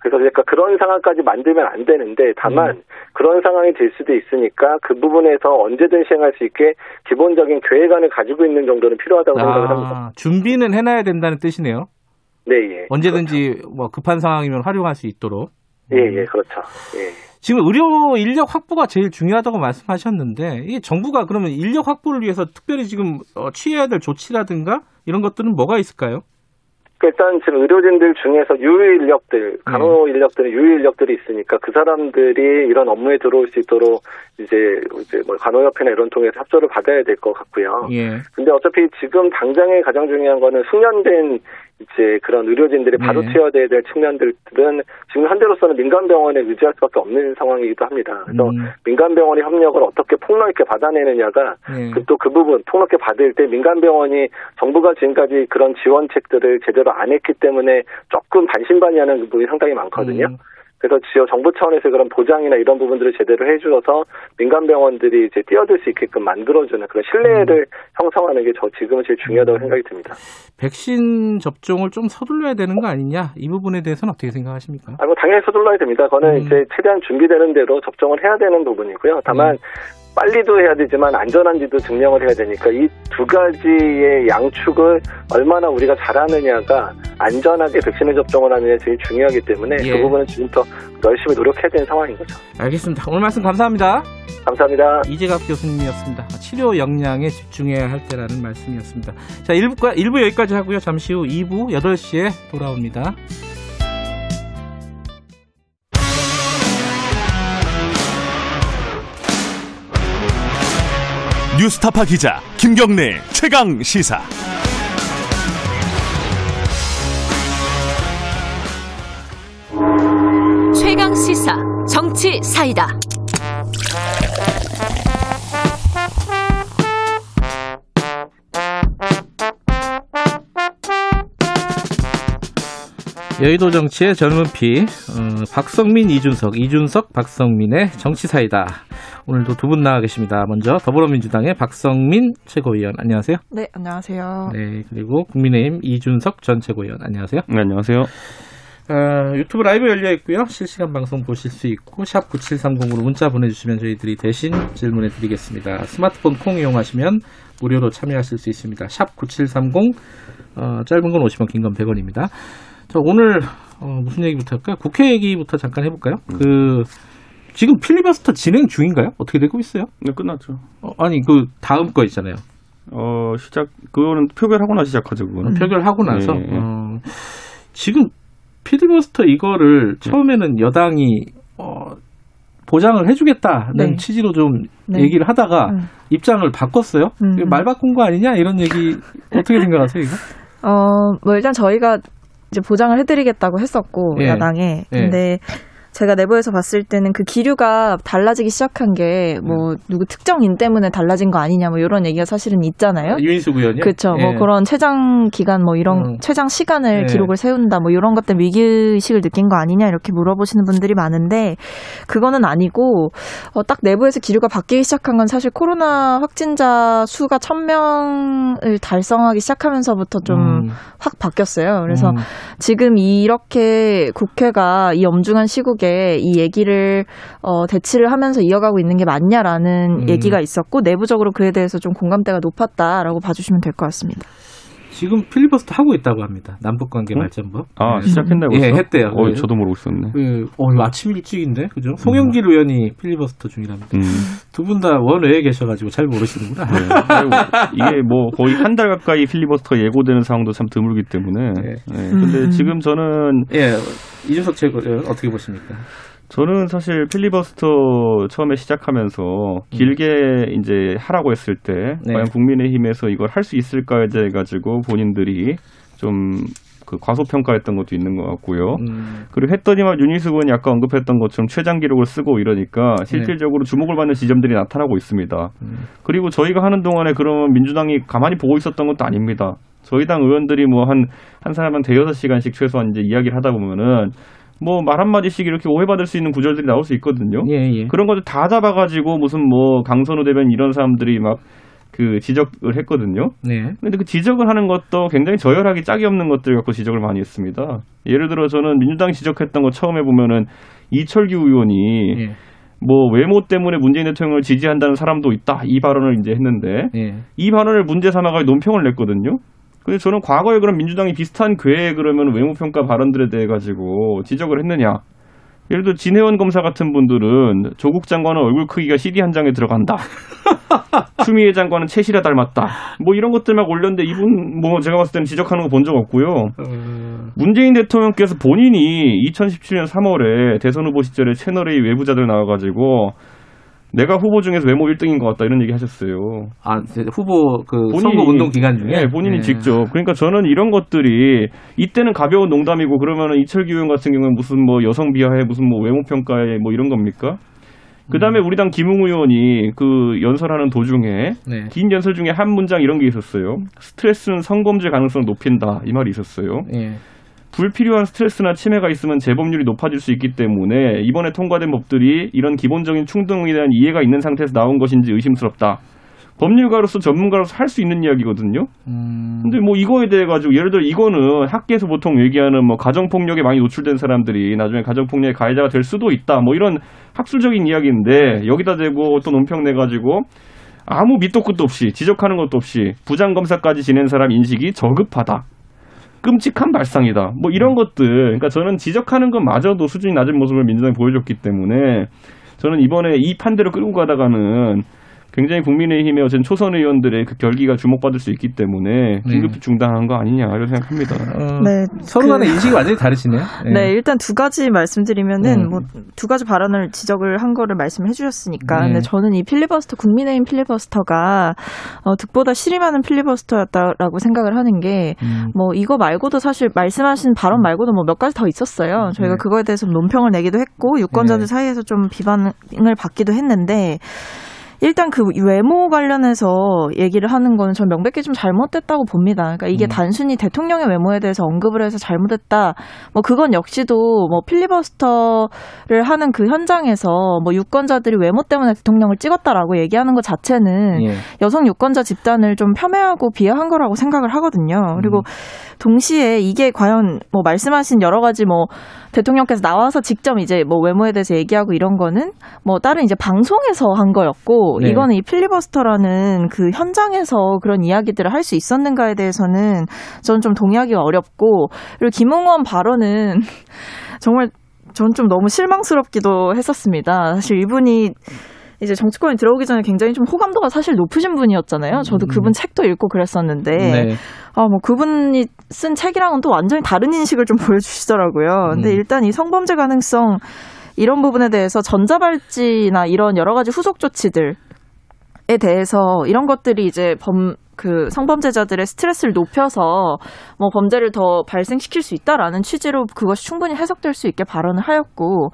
그래서 그러니까 그런 상황까지 만들면 안 되는데 다만 음. 그런 상황이 될 수도 있으니까 그 부분에서 언제든 시행할 수 있게 기본적인 계획안을 가지고 있는 정도는 필요하다고 생각을 합니다. 아, 준비는 해놔야 된다는 뜻이네요. 네, 예. 언제든지 뭐 급한 상황이면 활용할 수 있도록. 예, 예, 그렇죠. 예. 지금 의료 인력 확보가 제일 중요하다고 말씀하셨는데 이게 정부가 그러면 인력 확보를 위해서 특별히 지금 어, 취해야 될 조치라든가 이런 것들은 뭐가 있을까요? 그 일단 지금 의료진들 중에서 유휴 인력들, 간호 인력들은 유휴 인력들이 있으니까 그 사람들이 이런 업무에 들어올 수 있도록 이제 이제 뭐 간호협회나 이런 통해서 협조를 받아야 될 것 같고요. 예. 근데 어차피 지금 당장에 가장 중요한 거는 숙련된 이제 그런 의료진들이 바로 네. 투여돼야 될 측면들은 지금 현재로서는 민간 병원에 의지할 수밖에 없는 상황이기도 합니다. 그래서 음. 민간 병원이 협력을 어떻게 폭넓 게 받아내느냐가 예. 또그 부분 폭넓게 받을 때 민간 병원이 정부가 지금까지 그런 지원책들을 제대로 안 했기 때문에 조금 반신반의하는 부분이 상당히 많거든요. 음. 그래서 지역 정부 차원에서 그런 보장이나 이런 부분들을 제대로 해주어서 민간 병원들이 이제 뛰어들 수 있게끔 만들어주는 그런 신뢰를 형성하는 게 저 지금은 제일 중요하다고 생각이 듭니다. 백신 접종을 좀 서둘러야 되는 거 아니냐? 이 부분에 대해서는 어떻게 생각하십니까? 아, 뭐 당연히 서둘러야 됩니다. 그거는 음. 이제 최대한 준비되는 대로 접종을 해야 되는 부분이고요. 다만 음. 빨리도 해야 되지만 안전한지도 증명을 해야 되니까 이 두 가지의 양축을 얼마나 우리가 잘하느냐가 안전하게 백신을 접종을 하느냐 제일 중요하기 때문에 예. 그 부분은 지금부터 열심히 노력해야 되는 상황인 거죠. 알겠습니다. 오늘 말씀 감사합니다. 감사합니다. 이재갑 교수님이었습니다. 치료 역량에 집중해야 할 때라는 말씀이었습니다. 자, 1부가, 1부 여기까지 하고요. 잠시 후 2부 8시에 돌아옵니다. 뉴스타파 기자 김경래 최강 시사. 최강 시사 정치 사이다. 여의도 정치의 젊은 피, 어, 박성민, 이준석, 이준석, 박성민의 정치사이다. 오늘도 두 분 나와 계십니다. 먼저 더불어민주당의 박성민 최고위원, 안녕하세요. 네, 안녕하세요. 네, 그리고 국민의힘 이준석 전 최고위원, 안녕하세요. 네, 안녕하세요. 어, 유튜브 라이브 열려 있고요. 실시간 방송 보실 수 있고 샵 9730으로 문자 보내주시면 저희들이 대신 질문해 드리겠습니다. 스마트폰 콩 이용하시면 무료로 참여하실 수 있습니다. 샵 9730 어, 짧은 건 50원, 긴 건 100원입니다. 자, 오늘 어, 무슨 얘기부터 할까요? 국회 얘기부터 잠깐 해볼까요? 그 지금 필리버스터 진행 중인가요? 어떻게 되고 있어요? 네, 끝났죠. 어, 아니 그 다음 거 있잖아요. 어, 시작, 그거는 표결하고 나 시작하죠, 그거는. 표결하고 나서 예, 예. 어, 지금 필리버스터 이거를 처음에는 여당이 어, 보장을 해주겠다는 네. 취지로 좀 네. 얘기를 하다가 음. 입장을 바꿨어요. 음. 말 바꾼 거 아니냐 이런 얘기 어떻게 생각하세요 이거? 어, 뭐 일단 저희가 이제 보장을 해드리겠다고 했었고 예. 야당에 예. 근데 제가 내부에서 봤을 때는 그 기류가 달라지기 시작한 게 뭐 누구 특정인 때문에 달라진 거 아니냐 뭐 이런 얘기가 사실은 있잖아요. 유인수 의원이 그렇죠. 뭐 그런 최장 기간 뭐 이런 음. 최장 시간을 예. 기록을 세운다 뭐 이런 것 때문에 위기 의식을 느낀 거 아니냐 이렇게 물어보시는 분들이 많은데 그거는 아니고 어, 딱 내부에서 기류가 바뀌기 시작한 건 사실 코로나 확진자 수가 천 명을 달성하기 시작하면서부터 좀 음. 확 바뀌었어요. 그래서 음. 지금 이렇게 국회가 이 엄중한 시국 에 이 얘기를 어, 대치를 하면서 이어가고 있는 게 맞냐라는 음. 얘기가 있었고 내부적으로 그에 대해서 좀 공감대가 높았다라고 봐주시면 될 것 같습니다. 지금 필리버스터 하고 있다고 합니다. 남북관계 응? 발전법. 아, 네. 시작했나요? 예? 했대요. 어, 네. 저도 모르고 있었네. 그, 어, 아침 일찍인데, 그죠? 송영길 의원이 필리버스터 중이랍니다. 음. 두분 다 원외에 계셔가지고 잘 모르시는구나. 네. 이게 뭐 거의 한 달 가까이 필리버스터 예고되는 상황도 참 드물기 때문에. 네. 네. 근데 음. 지금 저는 예, 이준석 최고위원 어떻게 보십니까? 저는 사실 필리버스터 처음에 시작하면서 길게 이제 하라고 했을 때 네. 과연 국민의힘에서 이걸 할 수 있을까에 대해 가지고 본인들이 좀그 과소평가했던 것도 있는 것 같고요. 음, 그리고 했더니만 윤희숙 의원이 아까 언급했던 것처럼 최장 기록을 쓰고 이러니까 실질적으로 주목을 받는 지점들이 나타나고 있습니다. 음. 그리고 저희가 하는 동안에 그러면 민주당이 가만히 보고 있었던 것도 아닙니다. 저희 당 의원들이 뭐 한, 한 사람 한 대여섯 시간씩 최소한 이제 이야기를 하다 보면은 뭐 말 한마디씩 이렇게 오해받을 수 있는 구절들이 나올 수 있거든요. 예, 예. 그런 것들 다 잡아가지고 무슨 뭐 강선우 대변 이런 사람들이 막 그 지적을 했거든요. 네. 근데 그 지적을 하는 것도 굉장히 저열하기 짝이 없는 것들 갖고 지적을 많이 했습니다. 예를 들어 저는 민주당이 지적했던 거 처음에 보면은 이철규 의원이 예. 뭐 외모 때문에 문재인 대통령을 지지한다는 사람도 있다 이 발언을 이제 했는데 예. 이 발언을 문제 삼아가 논평을 냈거든요. 근데 저는 과거에 그런 민주당이 비슷한 궤에 그러면 외모 평가 발언들에 대해 가지고 지적을 했느냐? 예를 들어 진혜원 검사 같은 분들은 조국 장관은 얼굴 크기가 CD 한 장에 들어간다. 추미애 장관은 채실에 닮았다. 뭐 이런 것들 막 올렸는데 이분 뭐 제가 봤을 때는 지적하는 거 본 적 없고요. 문재인 대통령께서 본인이 2017년 3월에 대선 후보 시절에 채널A 외부자들 나와가지고 내가 후보 중에서 외모 1등인 것 같다 이런 얘기 하셨어요. 아, 후보 그 선거 운동 기간 중에 네, 본인이 예. 직접. 그러니까 저는 이런 것들이 이때는 가벼운 농담이고 그러면은 이철규 의원 같은 경우는 무슨 뭐 여성 비하해 무슨 뭐 외모 평가에 뭐 이런 겁니까? 음. 그다음에 우리 당 김웅 의원이 그 연설하는 도중에 네. 긴 연설 중에 한 문장 이런 게 있었어요. 스트레스는 성범죄 가능성을 높인다 이 말이 있었어요. 예. 불필요한 스트레스나 치매가 있으면 재범률이 높아질 수 있기 때문에 이번에 통과된 법들이 이런 기본적인 충동에 대한 이해가 있는 상태에서 나온 것인지 의심스럽다. 법률가로서 전문가로서 할 수 있는 이야기거든요. 음. 근데 뭐 이거에 대해 가지고 예를 들어 이거는 학계에서 보통 얘기하는 뭐 가정 폭력에 많이 노출된 사람들이 나중에 가정 폭력의 가해자가 될 수도 있다. 뭐 이런 학술적인 이야기인데 여기다 대고 또 논평 내 가지고 아무 밑도 끝도 없이 지적하는 것도 없이 부장 검사까지 지낸 사람 인식이 저급하다. 끔찍한 발상이다. 뭐 이런 것들. 그러니까 저는 지적하는 것마저도 수준이 낮은 모습을 민주당이 보여줬기 때문에 저는 이번에 이 판대로 끌고 가다가는 굉장히 국민의힘의 어쨌든 초선 의원들의 그 결기가 주목받을 수 있기 때문에 긴급히 중단한 거 아니냐 이런 생각합니다. 어, 네, 서로 그- 간의 인식이 완전히 다르시네요. 예. 네, 일단 두 가지 말씀드리면은 음. 뭐두 가지 발언을 지적을 한 거를 말씀해 주셨으니까. 네. 근데 저는 이 필리버스터 국민의힘 필리버스터가 어, 득보다 실임하는 필리버스터였다라고 생각을 하는 게 음. 뭐 이거 말고도 사실 말씀하신 발언 말고도 뭐 몇 가지 더 있었어요. 저희가 네. 그거에 대해서 논평을 내기도 했고 유권자들 네. 사이에서 좀 비판을 받기도 했는데 일단 그 외모 관련해서 얘기를 하는 거는 전 명백히 좀 잘못됐다고 봅니다. 그러니까 이게 음. 단순히 대통령의 외모에 대해서 언급을 해서 잘못됐다. 뭐 그건 역시도 뭐 필리버스터를 하는 그 현장에서 뭐 유권자들이 외모 때문에 대통령을 찍었다라고 얘기하는 것 자체는 예. 여성 유권자 집단을 좀 폄훼하고 비하한 거라고 생각을 하거든요. 그리고 동시에 이게 과연 뭐 말씀하신 여러 가지 뭐 대통령께서 나와서 직접 이제 뭐 외모에 대해서 얘기하고 이런 거는 뭐 다른 이제 방송에서 한 거였고 네. 이거는 이 필리버스터라는 그 현장에서 그런 이야기들을 할 수 있었는가에 대해서는 저는 좀 동의하기가 어렵고 그리고 김웅원 발언은 정말 전 좀 너무 실망스럽기도 했었습니다. 사실 이분이 이제 정치권에 들어오기 전에 굉장히 좀 호감도가 사실 높으신 분이었잖아요. 저도 그분 책도 읽고 그랬었는데, 네. 아, 뭐 그분이 쓴 책이랑은 또 완전히 다른 인식을 좀 보여주시더라고요. 근데 음. 일단 이 성범죄 가능성 이런 부분에 대해서 전자발찌나 이런 여러 가지 후속 조치들 에 대해서 이런 것들이 이제 범, 그 성범죄자들의 스트레스를 높여서 뭐 범죄를 더 발생시킬 수 있다라는 취지로 그것이 충분히 해석될 수 있게 발언을 하였고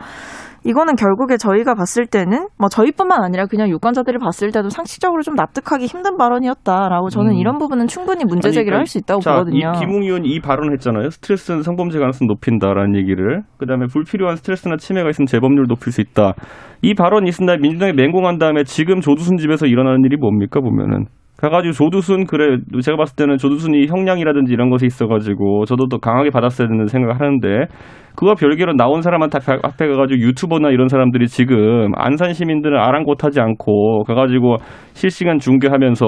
이거는 결국에 저희가 봤을 때는 뭐 저희뿐만 아니라 그냥 유권자들이 봤을 때도 상식적으로 좀 납득하기 힘든 발언이었다라고 저는 음. 이런 부분은 충분히 문제 제기를 할 수 있다고 자, 보거든요. 이 김웅 의원이 이 발언을 했잖아요. 스트레스는 성범죄 가능성 높인다라는 얘기를. 그다음에 불필요한 스트레스나 치매가 있으면 재범률 높일 수 있다. 이 발언이 있은 날 민주당이 맹공한 다음에 지금 조두순 집에서 일어나는 일이 뭡니까 보면은. 가가지고 조두순 그래 제가 봤을 때는 조두순이 형량이라든지 이런 것이 있어가지고 저도 더 강하게 받았어야 되는 생각을 하는데 그와 별개로 나온 사람한테 앞에- 가가지고 유튜버나 이런 사람들이 지금 안산 시민들은 아랑곳하지 않고 가가지고 실시간 중계하면서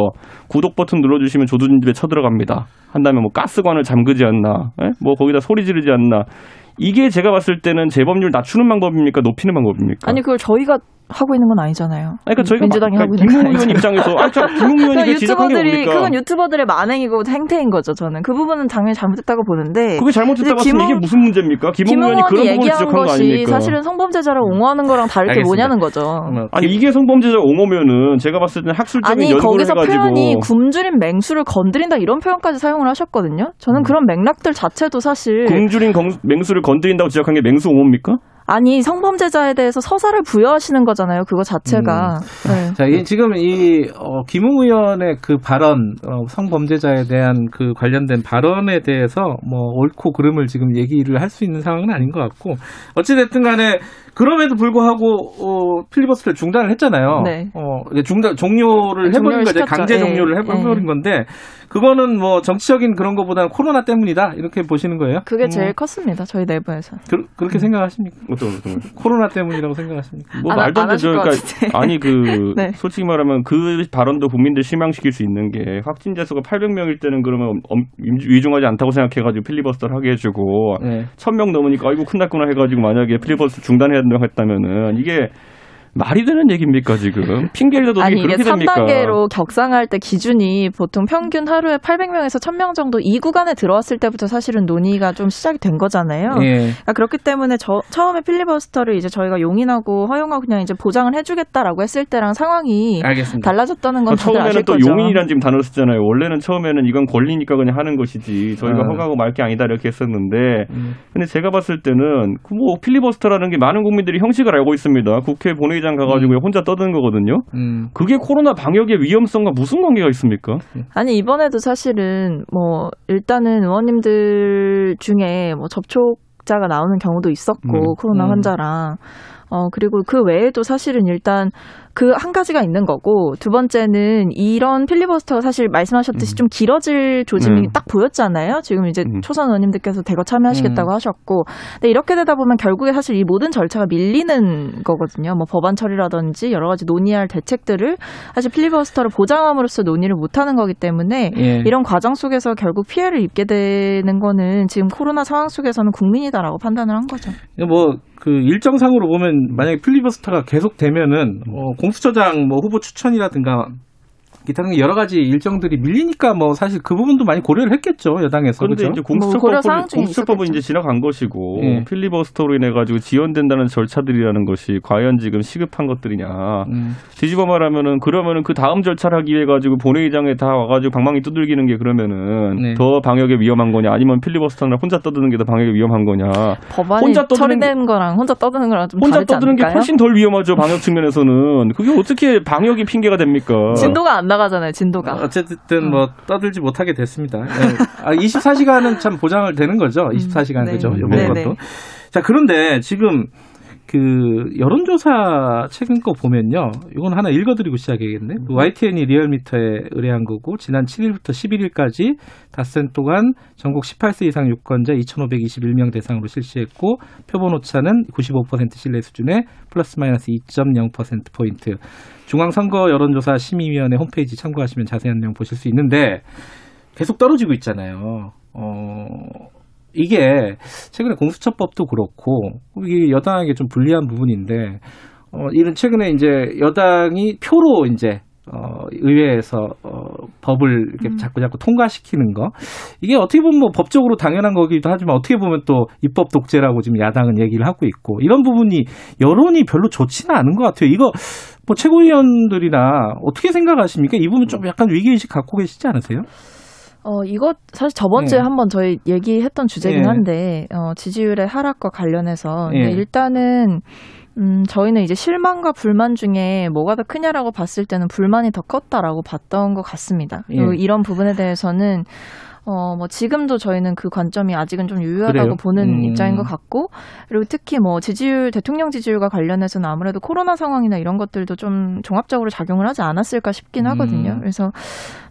구독 버튼 눌러주시면 조두순 집에 쳐들어갑니다. 한 다음에 뭐 가스관을 잠그지 않나, 예? 뭐 거기다 소리 지르지 않나. 이게 제가 봤을 때는 재범률 낮추는 방법입니까? 높이는 방법입니까? 아니 그걸 저희가 하고 있는 건 아니잖아요. 아니, 그러니까 저희가 민주당이 막- 하고 그러니까 있는 건 김웅 의원. 입장에서 아니, 저 김웅 의원이 그건 그 지적한 게 유튜버들이 뭡니까? 그건 유튜버들의 만행이고 행태인 거죠. 저는 그 부분은 당연히 잘못했다고 보는데 그게 잘못했다고 하면 이게 무슨 문제입니까? 김웅 의원이 김웅원이 그런 부분을 얘기한 지적한 거 것이 아닙니까? 사실은 성범죄자를 옹호하는 거랑 다를 게 알겠습니다. 뭐냐는 거죠. 아니 이게 성범죄자 옹호면은 제가 봤을 때는 학술적인 아니 연구를 거기서 해가지고 표현이 굶주린 맹수를 건드린다 이런 표현까지 사용을 하셨거든요. 저는 그런 맥락들 자체도 사실 굶주린 건- 맹수를 건드린다고 지적한 게 맹수 옹호입니까? 아니 성범죄자에 대해서 서사를 부여하시는 거잖아요. 그거 자체가. 네. 자, 이, 지금 이 어, 김웅 의원의 그 발언, 어, 성범죄자에 대한 그 관련된 발언에 대해서 뭐 옳고 그름을 지금 얘기를 할 수 있는 상황은 아닌 것 같고 어찌됐든 간에 그럼에도 불구하고 어, 필리버스터를 중단을 했잖아요. 네. 어, 이제 중단 종료를 해버린 거죠. 강제 예, 종료를 예. 해버린 건데 그거는 뭐 정치적인 그런 거보다는 코로나 때문이다 이렇게 보시는 거예요? 그게 제일 뭐, 컸습니다. 저희 내부에서. 그, 그렇게 생각하십니까? 어떤? 코로나 때문이라고 생각하십니까? 뭐 안- 말도 안안 되죠. 그러니까. 아니 그 네. 솔직히 말하면 그 발언도 국민들 실망시킬 수 있는 게 확진자 수가 800명일 때는 그러면 엄- 위중하지 않다고 생각해가지고 필리버스터를 하게 해주고 네. 1000명 넘으니까 아이고 큰났구나 해가지고 만약에 필리버스터 중단해야 된다고 했다면은 이게 말이 되는 얘기입니까 지금 핑계를 대도 아니 이게 그렇게 됩니까? 3단계로 격상할 때 기준이 보통 평균 하루에 800명에서 1000명 정도 이 구간에 들어왔을 때부터 사실은 논의가 좀 시작이 된 거잖아요. 예. 그러니까 그렇기 때문에 저, 처음에 필리버스터를 이제 저희가 용인하고 허용하고 그냥 이제 보장을 해주겠다라고 했을 때랑 상황이 알겠습니다. 달라졌다는 건 다들 처음에는 또 거죠. 용인이란 지금 단어를 썼잖아요. 원래는 처음에는 이건 권리니까 그냥 하는 것이지 저희가 어. 허가하고 말 게 아니다 이렇게 했었는데 음. 근데 제가 봤을 때는 그뭐 필리버스터라는 게 많은 국민들이 형식을 알고 있습니다. 국회 본회의 장 가가지고 혼자 떠드는 거거든요. 음. 그게 코로나 방역의 위험성과 무슨 관계가 있습니까? 아니 이번에도 사실은 뭐 일단은 의원님들 중에 뭐 접촉자가 나오는 경우도 있었고 음. 코로나 음. 환자랑 어 그리고 그 외에도 사실은 일단 그 한 가지가 있는 거고 두 번째는 이런 필리버스터가 사실 말씀하셨듯이 좀 길어질 조짐이 음. 딱 보였잖아요. 지금 이제 음. 초선 의원님들께서 대거 참여하시겠다고 하셨고 근데 이렇게 되다 보면 결국에 사실 이 모든 절차가 밀리는 거거든요. 뭐 법안 처리라든지 여러 가지 논의할 대책들을 사실 필리버스터를 보장함으로써 논의를 못 하는 거기 때문에 예. 이런 과정 속에서 결국 피해를 입게 되는 거는 지금 코로나 상황 속에서는 국민이다라고 판단을 한 거죠. 뭐 그 일정상으로 보면 만약에 필리버스터가 계속되면은 어, 공수처장 뭐 후보 추천이라든가 기타 등 여러 가지 일정들이 밀리니까 뭐 사실 그 부분도 많이 고려를 했겠죠 여당에서 그런데 그죠? 이제 뭐 사항 공수처법은. 이제 지나간 것이고 예. 필리버스터로 인해 가지고 지연된다는 절차들이라는 것이 과연 지금 시급한 것들이냐 음. 뒤집어 말하면은 그러면은 그 다음 절차를 하기 위해 가지고 본회의장에 다 와가지고 방망이 두들기는 게 그러면은 네. 더 방역에 위험한 거냐 아니면 필리버스터나 혼자 떠드는 게 더 방역에 위험한 거냐 법안이 혼자 떠드는 처리된 거랑 혼자 떠드는 거랑 좀 혼자 떠드는 게 않을까요? 훨씬 덜 위험하죠 방역 측면에서는 그게 어떻게 방역이 핑계가 됩니까? 진도가 안 나 가잖아요. 진도가. 어쨌든 뭐 떠들지 못하게 됐습니다. 예. 아, 24시간은 참 보장을 되는 거죠. 24시간 네. 그죠? 이번 네, 것도. 네. 자 그런데 지금 그 여론조사 최근 거 보면요. 이건 하나 읽어드리고 시작해야겠네. 그 YTN이 리얼미터에 의뢰한 거고 지난 7일부터 11일까지 닷새 동안 전국 18세 이상 유권자 2,521명 대상으로 실시했고 표본 오차는 95% 신뢰 수준의 플러스 마이너스 2.0% 포인트. 중앙선거 여론조사 심의위원회 홈페이지 참고하시면 자세한 내용 보실 수 있는데 계속 떨어지고 있잖아요. 어, 이게 최근에 공수처법도 그렇고 이게 여당에게 좀 불리한 부분인데 어, 이런 최근에 이제 여당이 표로 이제 어, 의회에서 어, 법을 이렇게 자꾸 자꾸 통과시키는 거 이게 어떻게 보면 뭐 법적으로 당연한 거기도 하지만 어떻게 보면 또 입법 독재라고 지금 야당은 얘기를 하고 있고 이런 부분이 여론이 별로 좋지는 않은 것 같아요. 이거 뭐 최고위원들이나 어떻게 생각하십니까? 이 부분 좀 약간 위기의식 갖고 계시지 않으세요? 어, 이거 사실 저번 주에 예. 한번 저희 얘기했던 주제긴 예. 한데, 어, 지지율의 하락과 관련해서. 예. 일단은, 음, 저희는 이제 실망과 불만 중에 뭐가 더 크냐라고 봤을 때는 불만이 더 컸다라고 봤던 것 같습니다. 예. 그리고 이런 부분에 대해서는 어, 뭐, 지금도 저희는 그 관점이 아직은 좀 유효하다고 그래요? 보는 음. 입장인 것 같고, 그리고 특히 뭐, 지지율, 대통령 지지율과 관련해서는 아무래도 코로나 상황이나 이런 것들도 좀 종합적으로 작용을 하지 않았을까 싶긴 음. 하거든요. 그래서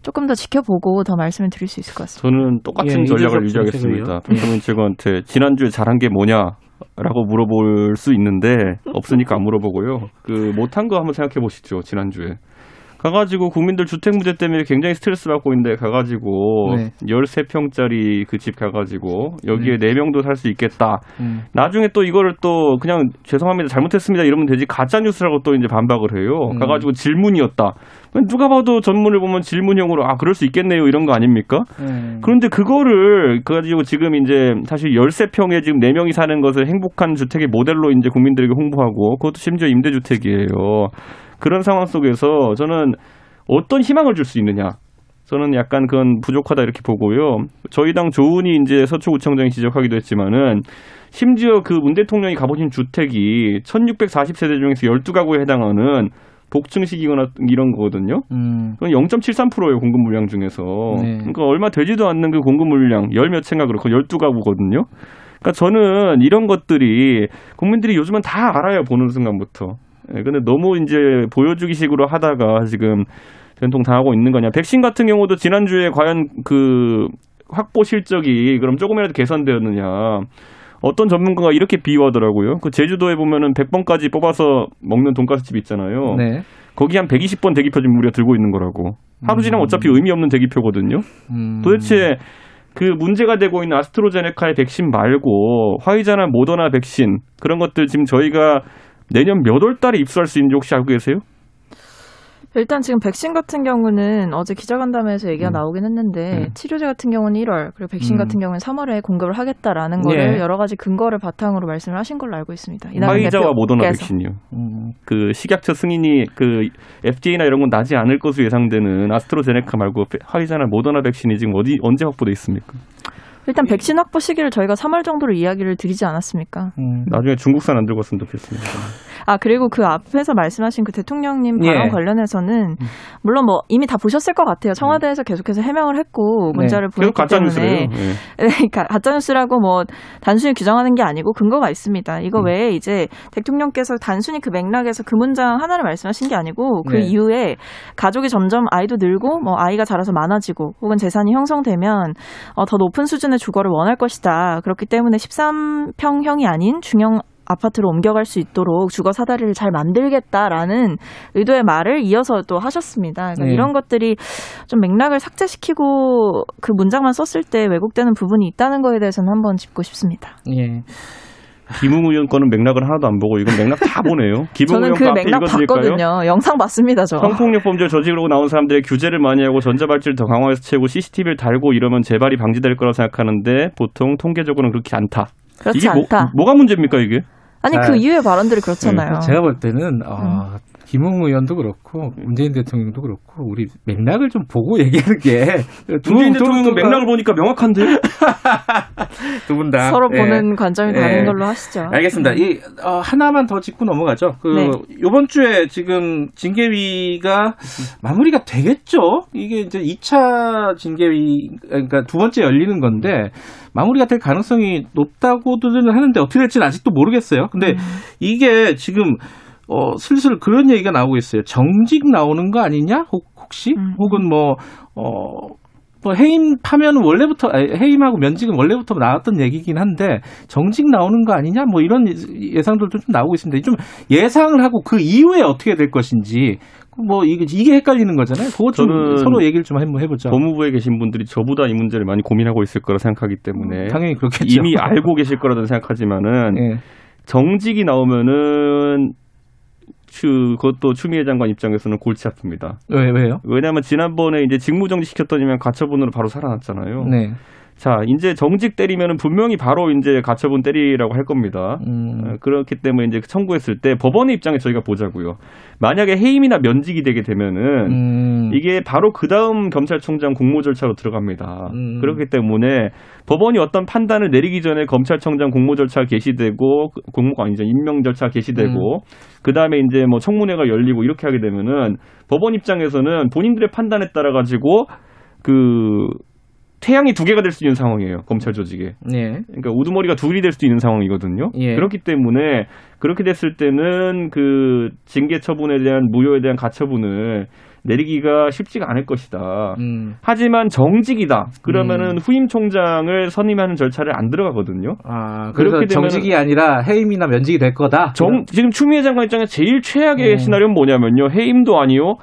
조금 더 지켜보고 더 말씀을 드릴 수 있을 것 같습니다. 저는 똑같은 예, 전략을 유지하겠습니다. 박성민 최고한테 지난주에 잘한 게 뭐냐? 라고 물어볼 수 있는데 없으니까 안 물어보고요. 그 못한 거 한번 생각해 보시죠. 지난주에 가가지고 국민들 주택 문제 때문에 굉장히 스트레스 받고 있는데 가가지고 네. 13평짜리 그 집 가가지고 여기에 네 4명도 살 수 있겠다. 음. 나중에 또 이거를 또 그냥 죄송합니다 잘못했습니다 이러면 되지 가짜 뉴스라고 또 이제 반박을 해요. 음. 가가지고 질문이었다. 누가 봐도 전문을 보면 질문형으로 아 그럴 수 있겠네요 이런 거 아닙니까? 음. 그런데 그거를 가지고 지금 이제 사실 13평에 지금 4명이 사는 것을 행복한 주택의 모델로 이제 국민들에게 홍보하고 그것도 심지어 임대주택이에요. 그런 상황 속에서 저는 어떤 희망을 줄 수 있느냐. 저는 약간 그건 부족하다 이렇게 보고요. 저희 당 조은희 이제 서초구청장이 지적하기도 했지만은 심지어 그 문 대통령이 가보신 주택이 1640세대 중에서 12가구에 해당하는 복층식이거나 이런 거거든요. 음. 그건 0.73%예요, 공급 물량 중에서. 네. 그러니까 얼마 되지도 않는 그 공급 물량, 열 몇 채인가 그렇고 12가구거든요. 그러니까 저는 이런 것들이 국민들이 요즘은 다 알아요, 보는 순간부터. 예, 근데 너무 이제 보여주기식으로 하다가 지금 전통 당하고 있는 거냐. 백신 같은 경우도 지난주에 과연 그 확보 실적이 그럼 조금이라도 개선되었느냐. 어떤 전문가가 이렇게 비유하더라고요. 그 제주도에 보면은 100번까지 뽑아서 먹는 돈가스 집 있잖아요. 네. 거기 한 120번 대기표 지금 우리가 들고 있는 거라고. 하루 지나면 어차피 의미 없는 대기표거든요. 음. 도대체 그 문제가 되고 있는 아스트로제네카의 백신 말고 화이자나 모더나 백신 그런 것들 지금 저희가 내년 몇 월 달에 입수할 수 있는지 혹시 알고 계세요? 일단 지금 백신 같은 경우는 어제 기자간담회에서 얘기가 음. 나오긴 했는데 음. 치료제 같은 경우는 1월 그리고 백신 음. 같은 경우는 3월에 공급을 하겠다라는 거를 예. 여러 가지 근거를 바탕으로 말씀을 하신 걸로 알고 있습니다. 화이자와 모더나. 백신이요. 음. 그 식약처 승인이 그 FDA나 이런 건 나지 않을 것으로 예상되는 아스트로제네카 말고 페- 화이자나 모더나 백신이 지금 어디 언제 확보돼 있습니까? 일단 백신 확보 시기를 저희가 3월 정도로 이야기를 드리지 않았습니까? 음. 나중에 중국산 안 들고 왔으면 좋겠습니다. 아 그리고 그 앞에서 말씀하신 그 대통령님 예. 발언 관련해서는 물론 뭐 이미 다 보셨을 것 같아요. 청와대에서 계속해서 해명을 했고 네. 문자를 계속 보냈기 가짜 때문에. 예. 그러니까 가짜 뉴스라고 뭐 단순히 규정하는 게 아니고 근거가 있습니다. 이거 음. 외에 이제 대통령께서 단순히 그 맥락에서 그 문장 하나를 말씀하신 게 아니고 그 네. 이후에 가족이 점점 아이도 늘고 뭐 아이가 자라서 많아지고 혹은 재산이 형성되면 어, 더 높은 수준의 주거를 원할 것이다. 그렇기 때문에 13평형이 아닌 중형 아파트로 옮겨갈 수 있도록 주거 사다리를 잘 만들겠다라는 의도의 말을 이어서 또 하셨습니다. 그래서 네. 이런 것들이 좀 맥락을 삭제시키고 그 문장만 썼을 때 왜곡되는 부분이 있다는 거에 대해서는 한번 짚고 싶습니다. 예. 김웅 의원 거는 맥락을 하나도 안 보고 이건 맥락 다 보네요. 김웅 저는 의원 그 맥락? 봤거든요. 영상 봤습니다, 저. 성폭력 범죄 저지르고 나온 사람들의 규제를 많이 하고 전자발찌를 더 강화해서 채우고 CCTV를 달고 이러면 재발이 방지될 거라고 생각하는데 보통 통계적으로는 그렇게 않다. 그렇지 이게 않다. 뭐, 가 문제입니까 이게? 아니 자, 그 이후의 발언들이 그렇잖아요. 제가 볼 때는 어, 김웅 의원도 그렇고 문재인 대통령도 그렇고 우리 맥락을 좀 보고 얘기하는 게 문재인 대통령은 맥락을 보니까 명확한데 두 분 다 서로 예. 보는 관점이 예. 다른 걸로 하시죠. 알겠습니다. 이 어, 하나만 더 짚고 넘어가죠. 그 네. 이번 주에 지금 징계위가 마무리가 되겠죠. 이게 이제 2차 징계위 그러니까 두 번째 열리는 건데 마무리가 될 가능성이 높다고들은 하는데 어떻게 될지는 아직도 모르겠어요. 근데 음. 이게 지금 어, 슬슬 그런 얘기가 나오고 있어요. 정직 나오는 거 아니냐? 혹, 혹시? 음. 혹은 뭐, 어, 뭐 해임하면 원래부터 아니, 해임하고 면직은 원래부터 나왔던 얘기긴 한데 정직 나오는 거 아니냐 뭐 이런 예상들도 좀 나오고 있습니다. 좀 예상을 하고 그 이후에 어떻게 될 것인지 뭐 이게 이게 헷갈리는 거잖아요. 그거 좀 서로 얘기를 좀 한번 해보죠. 법무부에 계신 분들이 저보다 이 문제를 많이 고민하고 있을 거라 생각하기 때문에 당연히 그렇겠죠. 이미 알고 계실 거라고 생각하지만은 예. 정직이 나오면은 그 그것도 추미애 장관 입장에서는 골치 아픕니다. 왜 왜요? 왜냐하면 지난번에 이제 직무정지 시켰더니만 가처분으로 바로 살아났잖아요. 네. 자, 이제 정직 때리면은 분명히 바로 이제 가처분 때리라고 할 겁니다. 음. 어, 그렇기 때문에 이제 청구했을 때 법원의 입장에 저희가 보자고요. 만약에 해임이나 면직이 되게 되면은 음. 이게 바로 그 다음 검찰총장 공모 절차로 들어갑니다. 음. 그렇기 때문에 법원이 어떤 판단을 내리기 전에 검찰총장 공모 절차 개시되고 그- 공모가 아니죠 임명 절차 개시되고 그 다음에 이제 뭐 청문회가 열리고 이렇게 하게 되면은 법원 입장에서는 본인들의 판단에 따라 가지고 그 태양이 두 개가 될 수 있는 상황이에요 검찰 조직에. 예. 그러니까 우두머리가 둘이 될 수 있는 상황이거든요. 예. 그렇기 때문에 그렇게 됐을 때는 그 징계 처분에 대한 무효에 대한 가처분을 내리기가 쉽지가 않을 것이다. 음. 하지만 정직이다. 그러면은 후임 총장을 선임하는 절차를 안 들어가거든요. 아, 그래서 그렇게 되면은- 정직이 아니라 해임이나 면직이 될 거다. 정, 지금 추미애 장관 입장에 제일 최악의 음. 시나리오는 뭐냐면요. 해임도 아니요.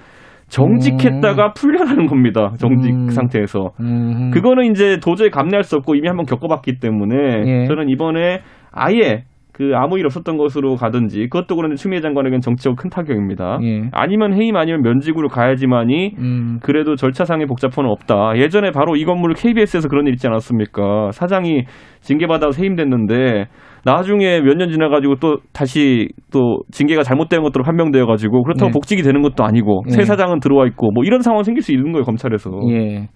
정직했다가 풀려나는 겁니다. 정직 음. 상태에서. 음. 그거는 이제 도저히 감내할 수 없고 이미 한번 겪어봤기 때문에 예. 저는 이번에 아예 그 아무 일 없었던 것으로 가든지 그것도 그런데 추미애 장관에겐 정치적 큰 타격입니다. 예. 아니면 해임 아니면 면직으로 가야지만이 음. 그래도 절차상의 복잡함은 없다. 예전에 바로 이 건물 KBS에서 그런 일 있지 않았습니까? 사장이 징계받아서 해임됐는데 나중에 몇 년 지나가지고 또 다시 또 징계가 잘못된 것들로 판명되어가지고 그렇다고 네. 복직이 되는 것도 아니고 네. 새 사장은 들어와 있고 뭐 이런 상황 생길 수 있는 거예요 검찰에서. 예.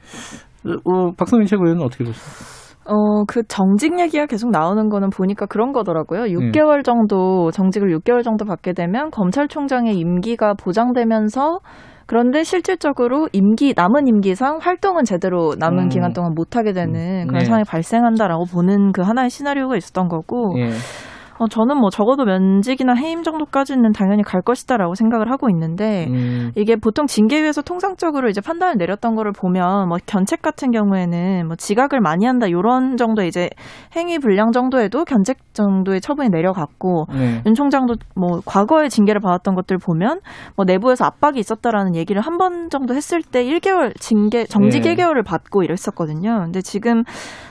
어, 박성민 최고위원은 어떻게 보세요? 어, 그 정직 얘기가 계속 나오는 거는 보니까 그런 거더라고요. 6개월 정도, 정직을 6개월 정도 받게 되면 검찰총장의 임기가 보장되면서 그런데 실질적으로 임기, 남은 임기상 활동은 제대로 남은 음. 기간 동안 못 하게 되는 그런 네. 상황이 발생한다라고 보는 그 하나의 시나리오가 있었던 거고, 예. 어, 저는 뭐 적어도 면직이나 해임 정도까지는 당연히 갈 것이다라고 생각을 하고 있는데, 음. 이게 보통 징계위에서 통상적으로 이제 판단을 내렸던 거를 보면 뭐 견책 같은 경우에는 뭐 지각을 많이 한다 요런 정도의 이제 행위 불량 정도에도 견책 정도의 처분이 내려갔고 네. 윤 총장도 뭐 과거에 징계를 받았던 것들 보면 뭐 내부에서 압박이 있었다라는 얘기를 한 번 정도 했을 때 1개월 징계 정직 네. 1개월을 받고 이랬었거든요. 근데 지금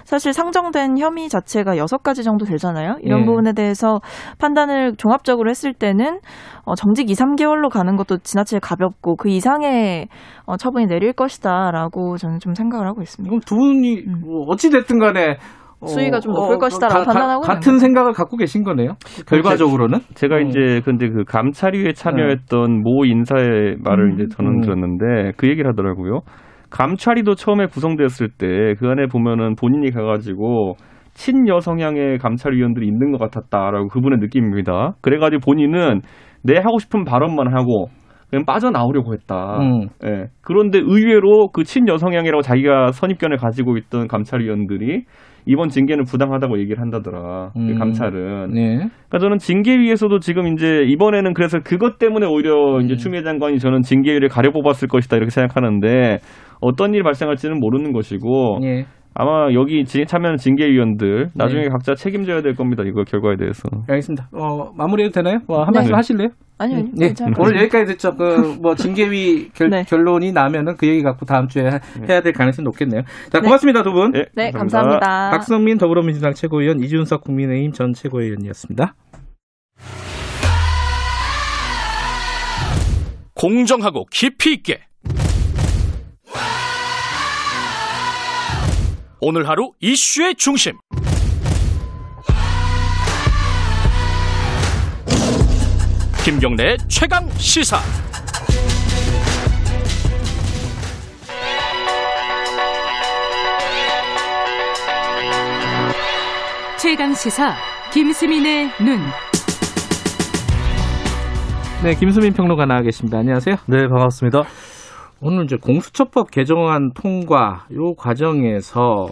사실 상정된 혐의 자체가 여섯 가지 정도 되잖아요. 이런 네. 부분에 대해서 판단을 종합적으로 했을 때는 어, 정직 2, 3개월로 가는 것도 지나치게 가볍고 그 이상의 어, 처분이 내릴 것이다라고 저는 좀 생각을 하고 있습니다. 그럼 두 분이 뭐 어찌 됐든 간에 어, 수위가 좀 높을 것이다라고 판단하고 있는 같은. 생각을 갖고 계신 거네요. 결과적으로는 제가 음. 이제 근데 그 감찰위에 참여했던 모 인사의 말을 음. 이제 저는 음. 들었는데 그 얘기를 하더라고요. 감찰위도 처음에 구성되었을 때 그 안에 보면은 본인이 가가지고 친여 성향의 감찰위원들이 있는 것 같았다라고 그분의 느낌입니다. 그래가지고 본인은 내 하고 싶은 발언만 하고 그냥 빠져나오려고 했다. 음. 예. 그런데 의외로 그 친여성향이라고 자기가 선입견을 가지고 있던 감찰위원들이 이번 징계는 부당하다고 얘기를 한다더라. 그 음. 감찰은. 네. 그러니까 저는 징계위에서도 지금 이제 이번에는 그래서 그것 때문에 오히려 이제 음. 추미애 장관이 저는 징계위를 가려 뽑았을 것이다 이렇게 생각하는데 어떤 일이 발생할지는 모르는 것이고 예. 아마 여기 지- 참여하는 징계위원들 나중에 네. 각자 책임져야 될 겁니다. 이거 결과에 대해서. 알겠습니다. 어, 마무리해도 되나요? 뭐, 한 네. 말씀 하실래요? 아니요, 네. 괜찮아요. 오늘 여기까지 듣죠. 그, 뭐, 징계위 결, 네. 결론이 나면은 그 얘기 갖고 다음 주에 하- 해야 될 가능성이 높겠네요. 자, 고맙습니다, 두 분. 네, 네, 감사합니다. 박성민 더불어민주당 최고위원, 이준석 국민의힘 전 최고위원이었습니다. 공정하고 깊이 있게 오늘 하루 이슈의 중심 김경래 최강 시사 최강 시사 김수민의 눈. 네, 김수민 평론가 나와 계십니다. 안녕하세요. 네, 반갑습니다. 오늘 이제 공수처법 개정안 통과 요 과정에서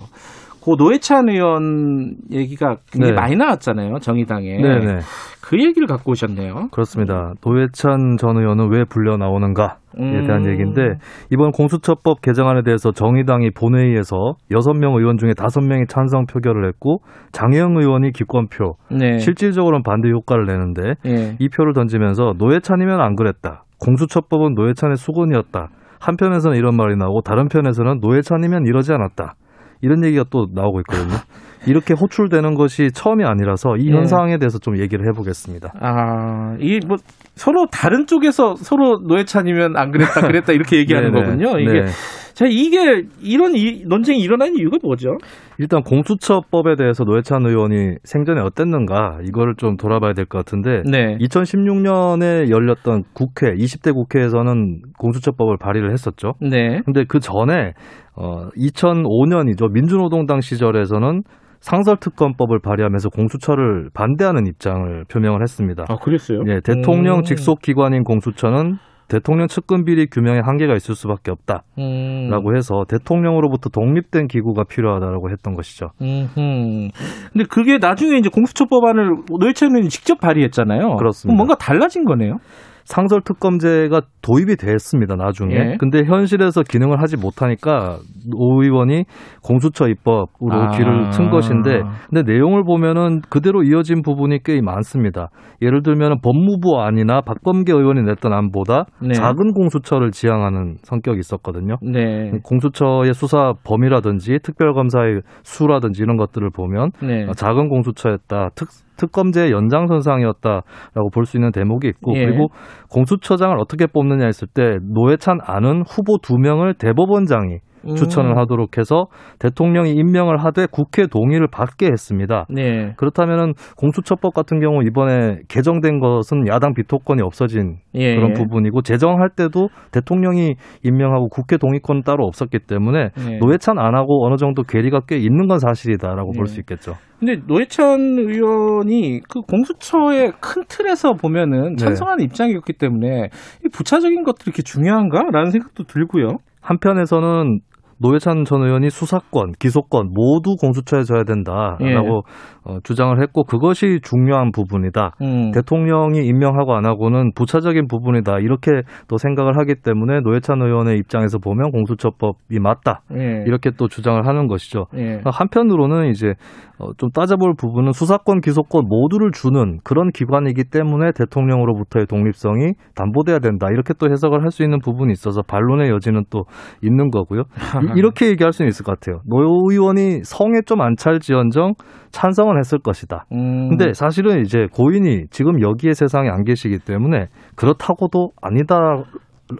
고 노회찬 의원 얘기가 굉장히 네. 많이 나왔잖아요. 정의당에. 네네. 그 얘기를 갖고 오셨네요. 그렇습니다. 노회찬 전 의원은 왜 불려 나오는가에 음. 대한 얘기인데 이번 공수처법 개정안에 대해서 정의당이 본회의에서 6명 의원 중에 5명이 찬성 표결을 했고 장혜영 의원이 기권표, 네. 실질적으로는 반대 효과를 내는데 예. 이 표를 던지면서 노회찬이면 안 그랬다. 공수처법은 노회찬의 수건이었다. 한편에서는 이런 말이 나오고 다른 편에서는 노회찬이면 이러지 않았다. 이런 얘기가 또 나오고 있거든요. 이렇게 호출되는 것이 처음이 아니라서 이 네. 현상에 대해서 좀 얘기를 해보겠습니다. 아, 이 뭐 서로 다른 쪽에서 서로 노회찬이면 안 그랬다 그랬다 이렇게 얘기하는 네네. 거군요. 이게 네. 자 이게 이런 이, 논쟁이 일어나는 이유가 뭐죠? 일단 공수처법에 대해서 노회찬 의원이 생전에 어땠는가 이거를 좀 돌아봐야 될 것 같은데 네. 2016년에 열렸던 국회 20대 국회에서는 공수처법을 발의를 했었죠. 네. 근데 그 전에 어 2005년이죠 민주노동당 시절에서는 상설특검법을 발의하면서 공수처를 반대하는 입장을 표명을 했습니다. 아 그랬어요? 예, 대통령 음. 직속 기관인 공수처는 대통령 측근 비리 규명에 한계가 있을 수밖에 없다라고 음. 해서 대통령으로부터 독립된 기구가 필요하다라고 했던 것이죠. 음흠. 근데 그게 나중에 이제 공수처 법안을 노회찬 의원이 직접 발의했잖아요. 그렇습니다. 뭔가 달라진 거네요. 상설 특검제가 도입이 됐습니다 나중에. 예. 근데 현실에서 기능을 하지 못하니까 노 의원이 공수처 입법으로 아. 길을 튼 것인데, 근데 내용을 보면은 그대로 이어진 부분이 꽤 많습니다. 예를 들면 법무부 안이나 박범계 의원이 냈던 안보다 네. 작은 공수처를 지향하는 성격이 있었거든요. 네. 공수처의 수사 범위라든지 특별검사의 수라든지 이런 것들을 보면 네. 어, 작은 공수처였다. 특, 특검제 연장선상이었다라고 볼 수 있는 대목이 있고 예. 그리고 공수처장을 어떻게 뽑느냐 했을 때 노회찬 아는 후보 두 명을 대법원장이 음. 추천을 하도록 해서 대통령이 임명을 하되 국회 동의를 받게 했습니다. 네. 그렇다면은 공수처법 같은 경우 이번에 개정된 것은 야당 비토권이 없어진 예. 그런 부분이고 제정할 때도 대통령이 임명하고 국회 동의권은 따로 없었기 때문에 네. 노회찬 안 하고 어느 정도 괴리가 꽤 있는 건 사실이다라고 볼 네. 수 있겠죠. 근데 노회찬 의원이 그 공수처의 큰 틀에서 보면은 네. 찬성하는 입장이었기 때문에 이 부차적인 것들이 이렇게 중요한가라는 생각도 들고요. 한편에서는 노회찬 전 의원이 수사권, 기소권 모두 공수처에 져야 된다라고 예. 어, 주장을 했고 그것이 중요한 부분이다. 음. 대통령이 임명하고 안 하고는 부차적인 부분이다. 이렇게 또 생각을 하기 때문에 노회찬 의원의 입장에서 보면 공수처법이 맞다. 예. 이렇게 또 주장을 하는 것이죠. 예. 한편으로는 이제 어, 좀 따져볼 부분은 수사권, 기소권 모두를 주는 그런 기관이기 때문에 대통령으로부터의 독립성이 담보돼야 된다. 이렇게 또 해석을 할 수 있는 부분이 있어서 반론의 여지는 또 있는 거고요. 이- 이렇게 얘기할 수는 있을 것 같아요. 노 의원이 성에 좀 안 찰지언정 찬성은 했을 것이다. 음. 근데 사실은 이제 고인이 지금 여기에 세상에 안 계시기 때문에 그렇다고도 아니다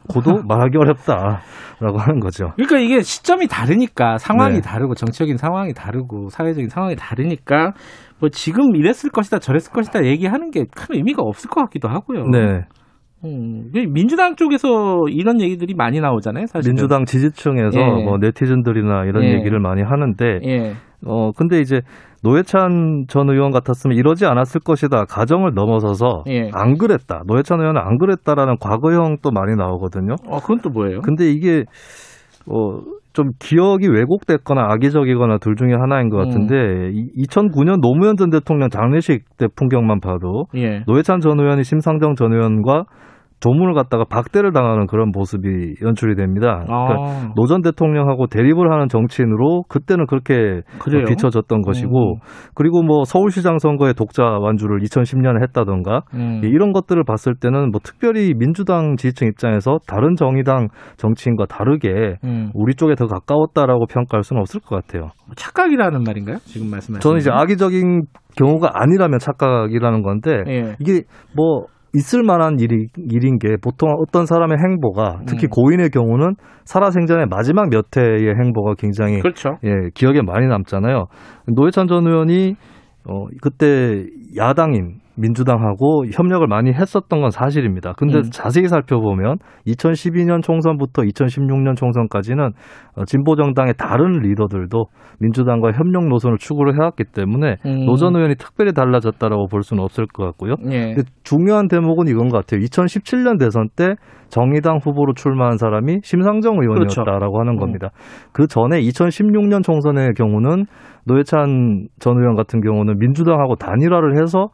고도 말하기 어렵다라고 하는 거죠. 그러니까 이게 시점이 다르니까 상황이 네. 다르고 정치적인 상황이 다르고 사회적인 상황이 다르니까 뭐 지금 이랬을 것이다 저랬을 것이다 얘기하는 게 큰 의미가 없을 것 같기도 하고요. 네. 음, 민주당 쪽에서 이런 얘기들이 많이 나오잖아요. 사실 민주당 지지층에서 예. 뭐 네티즌들이나 이런 예. 얘기를 많이 하는데 예. 어 근데 이제 노회찬 전 의원 같았으면 이러지 않았을 것이다 가정을 넘어서서 예. 안 그랬다 노회찬 의원은 안 그랬다라는 과거형 또 많이 나오거든요. 어 그건 또 뭐예요? 근데 이게 어 좀 기억이 왜곡됐거나 악의적이거나 둘 중에 하나인 것 같은데 이 2009년 노무현 전 대통령 장례식 때 풍경만 봐도 예. 노회찬 전 의원이 심상정 전 의원과 조문을 갖다가 박대를 당하는 그런 모습이 연출이 됩니다. 그러니까 아. 노전 대통령하고 대립을 하는 정치인으로 그때는 그렇게 그래요? 비춰졌던 것이고 그리고 뭐 서울시장 선거에 독자 완주를 2010년에 했다던가 음. 이런 것들을 봤을 때는 뭐 특별히 민주당 지지층 입장에서 다른 정의당 정치인과 다르게 음. 우리 쪽에 더 가까웠다라고 평가할 수는 없을 것 같아요. 착각이라는 말인가요? 지금 말씀하신 저는 이제 건? 악의적인 경우가 아니라면 착각이라는 건데 예. 이게 뭐 있을 만한 일이, 일인 게 보통 어떤 사람의 행보가 특히 음. 고인의 경우는 살아생전의 마지막 몇 해의 행보가 굉장히 그렇죠. 예, 기억에 많이 남잖아요. 노회찬 전 의원이 어, 그때 야당인 민주당하고 협력을 많이 했었던 건 사실입니다. 근데 음. 자세히 살펴보면 2012년 총선부터 2016년 총선까지는 어, 진보 정당의 다른 리더들도 민주당과 협력 노선을 추구를 해왔기 때문에 음. 노전 의원이 특별히 달라졌다라고 볼 수는 없을 것 같고요. 예. 중요한 대목은 이건 것 같아요. 2017년 대선 때 정의당 후보로 출마한 사람이 심상정 의원이었다라고 그렇죠. 하는 겁니다. 그 전에 2016년 총선의 경우는 노회찬 전 의원 같은 경우는 민주당하고 단일화를 해서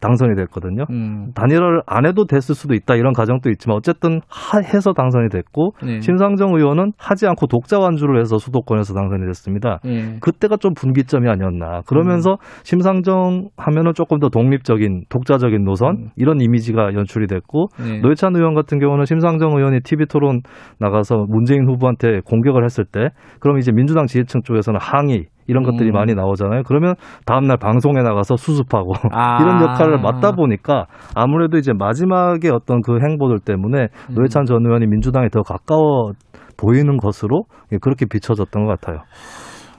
당선이 됐거든요. 음. 단일화를 안 해도 됐을 수도 있다 이런 가정도 있지만 어쨌든 하, 해서 당선이 됐고 네. 심상정 의원은 하지 않고 독자 완주를 해서 수도권에서 당선이 됐습니다. 예. 그때가 좀 분기점이 아니었나. 그러면서 심상정 하면은 조금 더 독립적인 독자적인 노선 음. 이런 이미지가 연출이 됐고 네. 노회찬 의원 같은 경우는 심상정 의원이 TV 토론 나가서 문재인 후보한테 공격을 했을 때 그럼 이제 민주당 지지층 쪽에서는 항의 이런 것들이 음. 많이 나오잖아요. 그러면 다음날 방송에 나가서 수습하고 아. 이런 역할을 맡다 보니까 아무래도 이제 마지막에 어떤 그 행보들 때문에 음. 노회찬 전 의원이 민주당에 더 가까워 보이는 것으로 그렇게 비춰졌던 것 같아요.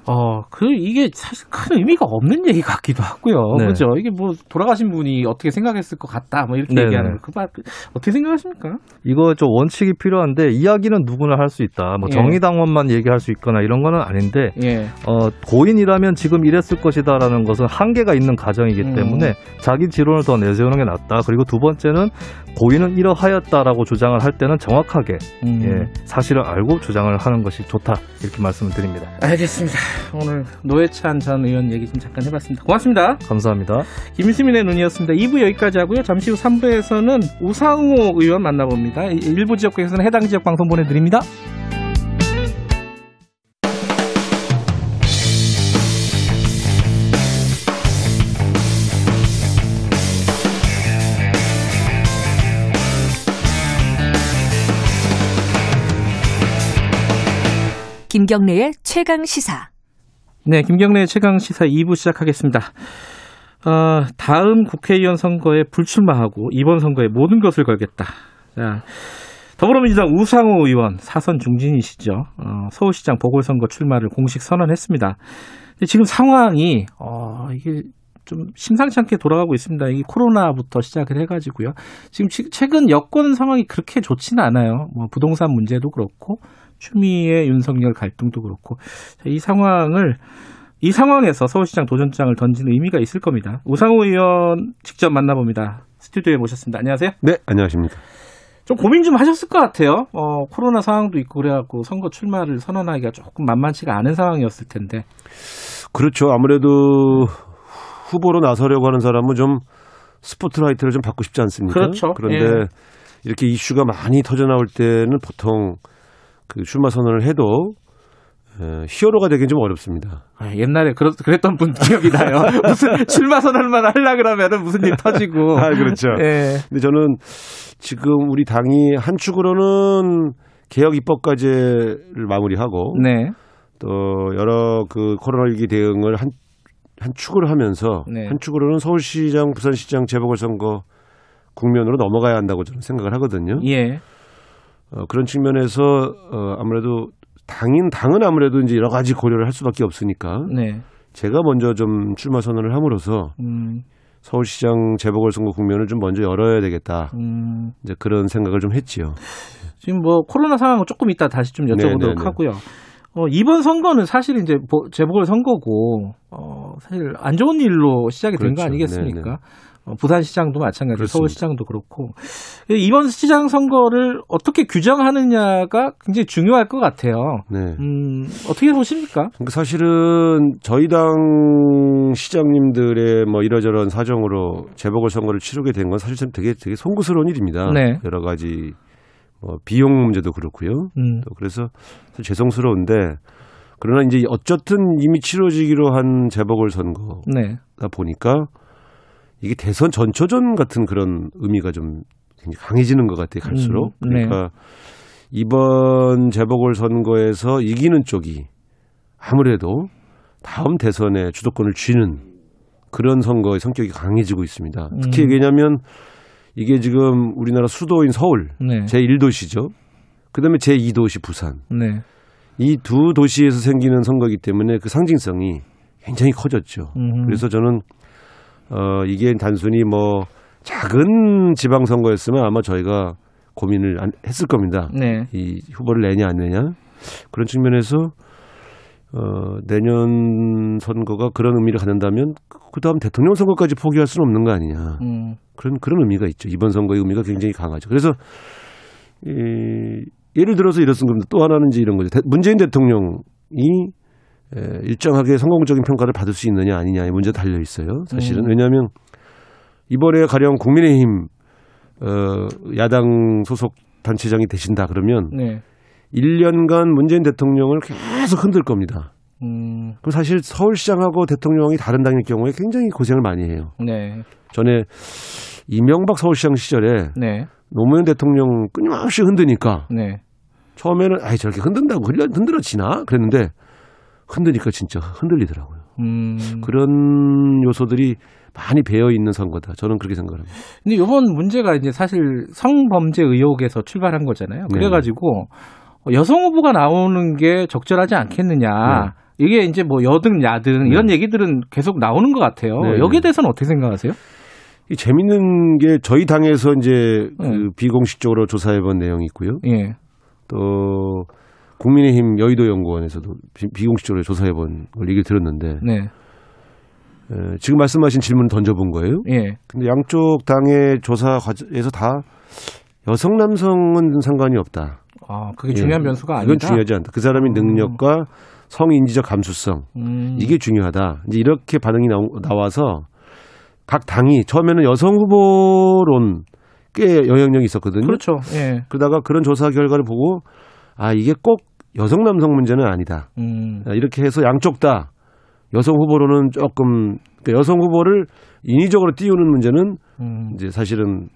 어, 그, 이게 사실 큰 의미가 없는 얘기 같기도 하고요. 네. 그죠? 이게 뭐, 돌아가신 분이 어떻게 생각했을 것 같다, 뭐, 이렇게 네네. 얘기하는 거. 그 말, 어떻게 생각하십니까? 이거 좀 원칙이 필요한데 이야기는 누구나 할 수 있다. 뭐 예. 정의당원만 얘기할 수 있거나 이런 거는 아닌데 예. 어, 고인이라면 지금 이랬을 것이다라는 것은 한계가 있는 가정이기 음. 때문에 자기 지론을 더 내세우는 게 낫다. 그리고 두 번째는 고인은 이러하였다라고 주장을 할 때는 정확하게 음. 예, 사실을 알고 주장을 하는 것이 좋다. 이렇게 말씀을 드립니다. 알겠습니다. 오늘 노회찬 전 의원 얘기 좀 잠깐 해봤습니다. 고맙습니다. 감사합니다. 김수민의 눈이었습니다. 2부 여기까지 하고요. 잠시 후 3부에서는 우상호 의원 만나봅니다. 일부 지역국에서는 해당 지역 방송 보내드립니다. 김경래의 최강 시사. 네, 김경래 최강 시사 2부 시작하겠습니다. 어, 다음 국회의원 선거에 불출마하고 이번 선거에 모든 것을 걸겠다. 자, 더불어민주당 우상호 의원 사선 중진이시죠. 어, 서울시장 보궐선거 출마를 공식 선언했습니다. 지금 상황이 어, 이게 좀 심상치 않게 돌아가고 있습니다. 이 코로나부터 시작을 해가지고요. 지금 최근 여권 상황이 그렇게 좋지는 않아요. 뭐 부동산 문제도 그렇고 추미애 윤석열 갈등도 그렇고 이 상황을 이 상황에서 서울시장 도전장을 던지는 의미가 있을 겁니다. 우상호 의원 직접 만나봅니다. 스튜디오에 모셨습니다. 안녕하세요. 네, 안녕하십니까. 좀 고민 좀 하셨을 것 같아요. 어, 코로나 상황도 있고 그래갖고 선거 출마를 선언하기가 조금 만만치가 않은 상황이었을 텐데. 그렇죠. 아무래도 후보로 나서려고 하는 사람은 좀 스포트라이트를 좀 받고 싶지 않습니까? 그렇죠. 그런데 예. 이렇게 이슈가 많이 터져 나올 때는 보통 그 출마 선언을 해도 에, 히어로가 되긴 좀 어렵습니다. 아, 옛날에 그렇, 그랬던 분 기억이 나요. 무슨 출마 선언만 하려 그러면은 무슨 일 터지고. 아, 그렇죠. 예. 근데 저는 지금 우리 당이 한 축으로는 개혁 입법과제를 마무리하고 네. 또 여러 그 코로나 위기 대응을 한, 한 축을 하면서 네. 한 축으로는 서울시장, 부산시장 재보궐선거 국면으로 넘어가야 한다고 저는 생각을 하거든요. 예. 어, 그런 측면에서 어, 아무래도 당인 당은 아무래도 이제 여러 가지 고려를 할 수밖에 없으니까 네. 제가 먼저 좀 출마 선언을 함으로써 음, 서울시장 재보궐선거 국면을 좀 먼저 열어야 되겠다. 음. 이제 그런 생각을 좀 했지요. 지금 뭐 코로나 상황은 조금 이따 다시 좀 여쭤보도록 네네네. 하고요. 어, 이번 선거는 사실 이제 보- 재보궐 선거고 어, 사실 안 좋은 일로 시작이 된거 그렇죠. 아니겠습니까? 네네. 어, 부산시장도 그렇습니다. 서울시장도 그렇고 이번 시장 선거를 어떻게 규정하느냐가 굉장히 중요할 것 같아요. 네. 음, 어떻게 보십니까? 그러니까 사실은 저희 당 시장님들의 뭐 이러저런 사정으로 재보궐 선거를 치르게 된 건 사실 참 되게 되게 송구스러운 일입니다. 네. 여러 가지 뭐 비용 문제도 그렇고요. 음, 또 그래서 죄송스러운데 그러나 이제 어쨌든 이미 치러지기로 한 재보궐 선거다 네. 보니까 이게 대선 전초전 같은 그런 의미가 좀 굉장히 강해지는 것 같아요 갈수록 음, 네. 그러니까 이번 재보궐 선거에서 이기는 쪽이 아무래도 다음 대선에 주도권을 쥐는 그런 선거의 성격이 강해지고 있습니다. 특히 음. 왜냐하면 이게 지금 우리나라 수도인 서울 네. 제 1도시죠. 그다음에 제 2도시 부산. 네. 이두 도시에서 생기는 선거이기 때문에 그 상징성이 굉장히 커졌죠. 음. 그래서 저는 어 이게 단순히 뭐 작은 지방 선거였으면 아마 저희가 고민을 안 했을 겁니다. 네. 이 후보를 내냐 안 내냐 그런 측면에서 어 내년 선거가 그런 의미를 갖는다면 그 다음 대통령 선거까지 포기할 수는 없는 거 아니냐 음. 그런 그런 의미가 있죠. 이번 선거의 의미가 굉장히 강하죠. 그래서 이, 예를 들어서 이렇습니다. 또 하나는 이제 이런 거죠. 대- 문재인 대통령이 에, 일정하게 성공적인 평가를 받을 수 있느냐 아니냐의 문제도 달려 있어요. 사실은 음. 왜냐하면 이번에 가령 국민의힘 어, 야당 소속 단체장이 되신다 그러면 네. 1년간 문재인 대통령을 계속 흔들 겁니다. 음. 그럼 사실 서울시장하고 대통령이 다른 당일 경우에 굉장히 고생을 많이 해요. 네. 전에 이명박 서울시장 시절에 네. 노무현 대통령 끊임없이 흔드니까 네. 처음에는 아이 저렇게 흔든다고 흔들- 흔들어지나 그랬는데 흔드니까 진짜 흔들리더라고요. 음. 그런 요소들이 많이 배어 있는 선거다. 저는 그렇게 생각합니다. 근데 이번 문제가 이제 사실 성범죄 의혹에서 출발한 거잖아요. 네. 그래가지고 여성 후보가 나오는 게 적절하지 않겠느냐. 네. 이게 이제 뭐 여든 야든 이런 얘기들은 계속 나오는 것 같아요. 네. 여기에 대해서는 어떻게 생각하세요? 이 재밌는 게 저희 당에서 이제 그 네. 비공식적으로 조사해 본 내용이 있고요. 예. 또 국민의힘 여의도 연구원에서도 비- 비공식적으로 조사해 본 걸 얘기를 들었는데 네. 에, 지금 말씀하신 질문을 던져본 거예요. 예. 근데 양쪽 당의 조사 과정에서 다 여성 남성은 상관이 없다. 아, 그게 중요한 예. 변수가 아니다. 중요하지 않다. 그 사람의 음. 능력과 성인지적 감수성 음. 이게 중요하다. 이제 이렇게 반응이 나오, 나와서 각 당이 처음에는 여성 후보론 꽤 영향력이 있었거든요. 그렇죠. 예. 그러다가 그런 조사 결과를 보고 아 이게 꼭 여성 남성 문제는 아니다. 음. 아, 이렇게 해서 양쪽 다 여성 후보로는 조금 그러니까 여성 후보를 인위적으로 띄우는 문제는 음. 이제 사실은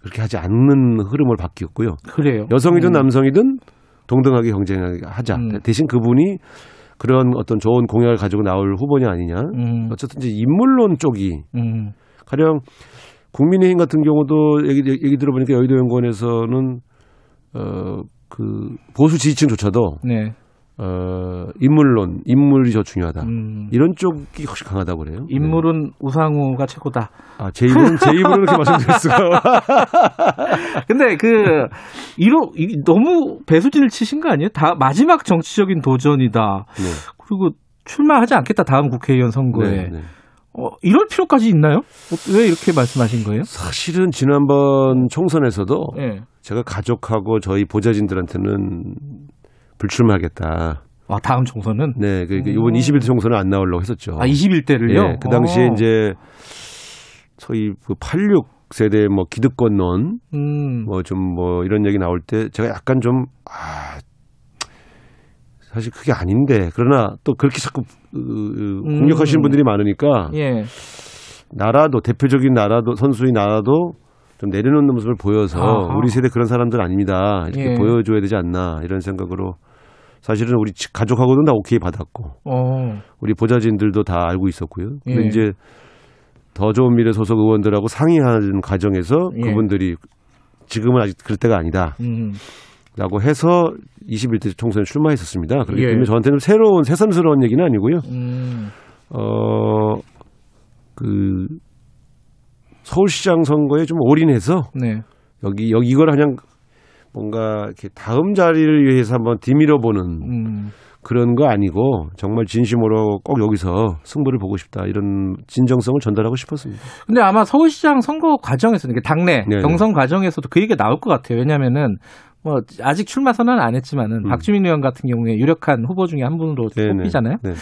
그렇게 하지 않는 흐름을 바뀌었고요. 그래요. 여성이든 음. 남성이든 동등하게 경쟁하자. 음. 대신 그분이 그런 어떤 좋은 공약을 가지고 나올 후보냐 아니냐. 음. 어쨌든 이제 인물론 쪽이 음. 가령 국민의힘 같은 경우도 얘기, 얘기 들어보니까 여의도 연구원에서는 어 그 보수 지지층조차도 네. 어 인물론 인물이 더 중요하다. 음. 이런 쪽이 훨씬 강하다고 그래요. 인물은 우상우가 최고다. 아, 제 입으로는 제 입으로는 그렇게 말씀드릴 수가. 근데 그 이로 이- 너무 배수진을 치신 거 아니에요? 다 마지막 정치적인 도전이다. 네. 그리고 출마하지 않겠다 다음 국회의원 선거에. 네, 네. 어, 이럴 필요까지 있나요? 어, 왜 이렇게 말씀하신 거예요? 사실은 지난번 총선에서도 예. 제가 가족하고 저희 보좌진들한테는 불출마하겠다. 아, 다음 총선은? 네, 그 이번 21대 총선은 안 나오려고 했었죠. 아, 21대를요? 예, 그 당시에 어. 이제 소위 그86 세대 뭐 기득권론 음. 뭐좀뭐 이런 얘기 나올 때 제가 약간 좀 아, 사실 그게 아닌데 그러나 또 그렇게 자꾸 으, 으, 공격하시는 음. 분들이 많으니까 예. 나라도 대표적인 나라도 선수인 나라도 좀 내려놓는 모습을 보여서 아하. 우리 세대 그런 사람들 아닙니다 이렇게 예. 보여줘야 되지 않나 이런 생각으로 사실은 우리 지- 가족하고는 다 오케이 받았고 어. 우리 보좌진들도 다 알고 있었고요. 근데 예. 이제 더 좋은 미래 소속 의원들하고 상의하는 과정에서 예. 그분들이 지금은 아직 그럴 때가 아니다. 음. 라고 해서 21대 총선에 출마했었습니다. 그렇기 예. 때문에 저한테는 새로운 새삼스러운 얘기는 아니고요. 음. 어, 그 서울시장 선거에 좀 올인해서 네. 여기 여기 이걸 그냥 뭔가 이렇게 다음 자리를 위해서 한번 뒤밀어 보는 음. 그런 거 아니고 정말 진심으로 꼭 여기서 승부를 보고 싶다 이런 진정성을 전달하고 싶었습니다. 근데 아마 서울시장 선거 과정에서 이게 당내 네네. 경선 과정에서도 그 얘기가 나올 것 같아요. 왜냐면은 뭐 아직 출마 선언은 안 했지만은 음. 박주민 의원 같은 경우에 유력한 후보 중에 한 분으로 네네. 뽑히잖아요. 네.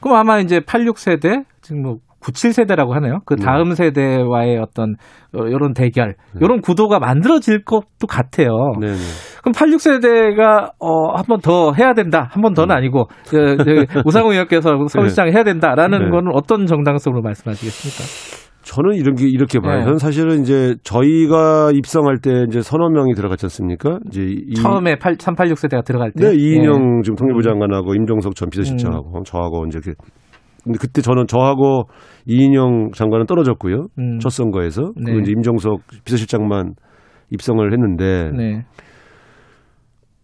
그럼 아마 이제 86세대 지금 뭐 97세대라고 하네요. 그 다음 세대와의 어떤 어, 이런 대결, 이런 구도가 만들어질 것도 같아요. 네, 네. 그럼 86세대가 어, 한 번 더 해야 된다. 한 번 더는 아니고 그, 그 우상호 의원께서 서울시장 해야 된다라는 네. 거는 어떤 정당성으로 말씀하시겠습니까? 저는 이런 게 이렇게 봐요. 네. 저는 사실은 이제 저희가 입성할 때 이제 서너 명이 들어갔지 않습니까? 이제 이, 처음에 8, 386세대가 들어갈 때. 네, 이인영 예. 지금 통일부 장관하고 임종석 전 비서실장하고 저하고 이제 그 근데 그때 저는 저하고 이인영 장관은 떨어졌고요. 음. 첫 선거에서 네. 그리고 이제 임종석 비서실장만 입성을 했는데 네.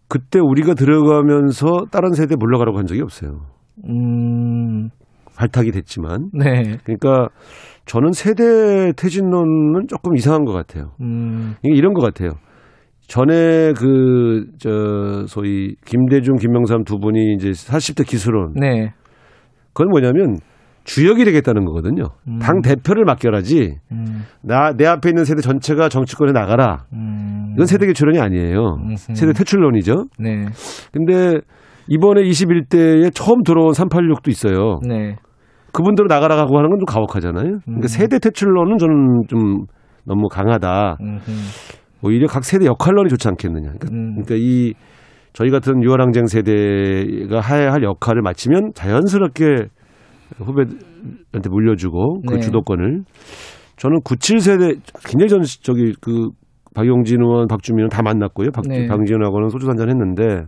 그때 우리가 들어가면서 다른 세대 물러가라고 한 적이 없어요. 음. 발탁이 됐지만 네. 그러니까 저는 세대 퇴진론은 조금 이상한 것 같아요. 음. 이게 이런 것 같아요. 전에 그, 저, 소위, 김대중, 김명삼 두 분이 이제 40대 기술론. 네. 그건 뭐냐면 주역이 되겠다는 거거든요. 음. 당 대표를 맡겨라지. 음. 나, 내 앞에 있는 세대 전체가 정치권에 나가라. 음. 이건 세대 교출론이 아니에요. 세대 퇴출론이죠. 네. 근데 이번에 21대에 처음 들어온 386도 있어요. 네. 그분들은 나가라고 하는 건 좀 가혹하잖아요. 음. 그러니까 세대 퇴출론은 저는 좀 너무 강하다. 오히려 각 세대 역할론이 좋지 않겠느냐. 그러니까, 음. 그러니까 이 저희 같은 유월항쟁 세대가 해야 할 역할을 마치면 자연스럽게 후배한테 물려주고 그 네. 주도권을 저는 97세대 굉장히 전 저기 그 박용진 의원, 박주민 의원 다 만났고요. 박, 네. 박지원하고는 소주 한잔 했는데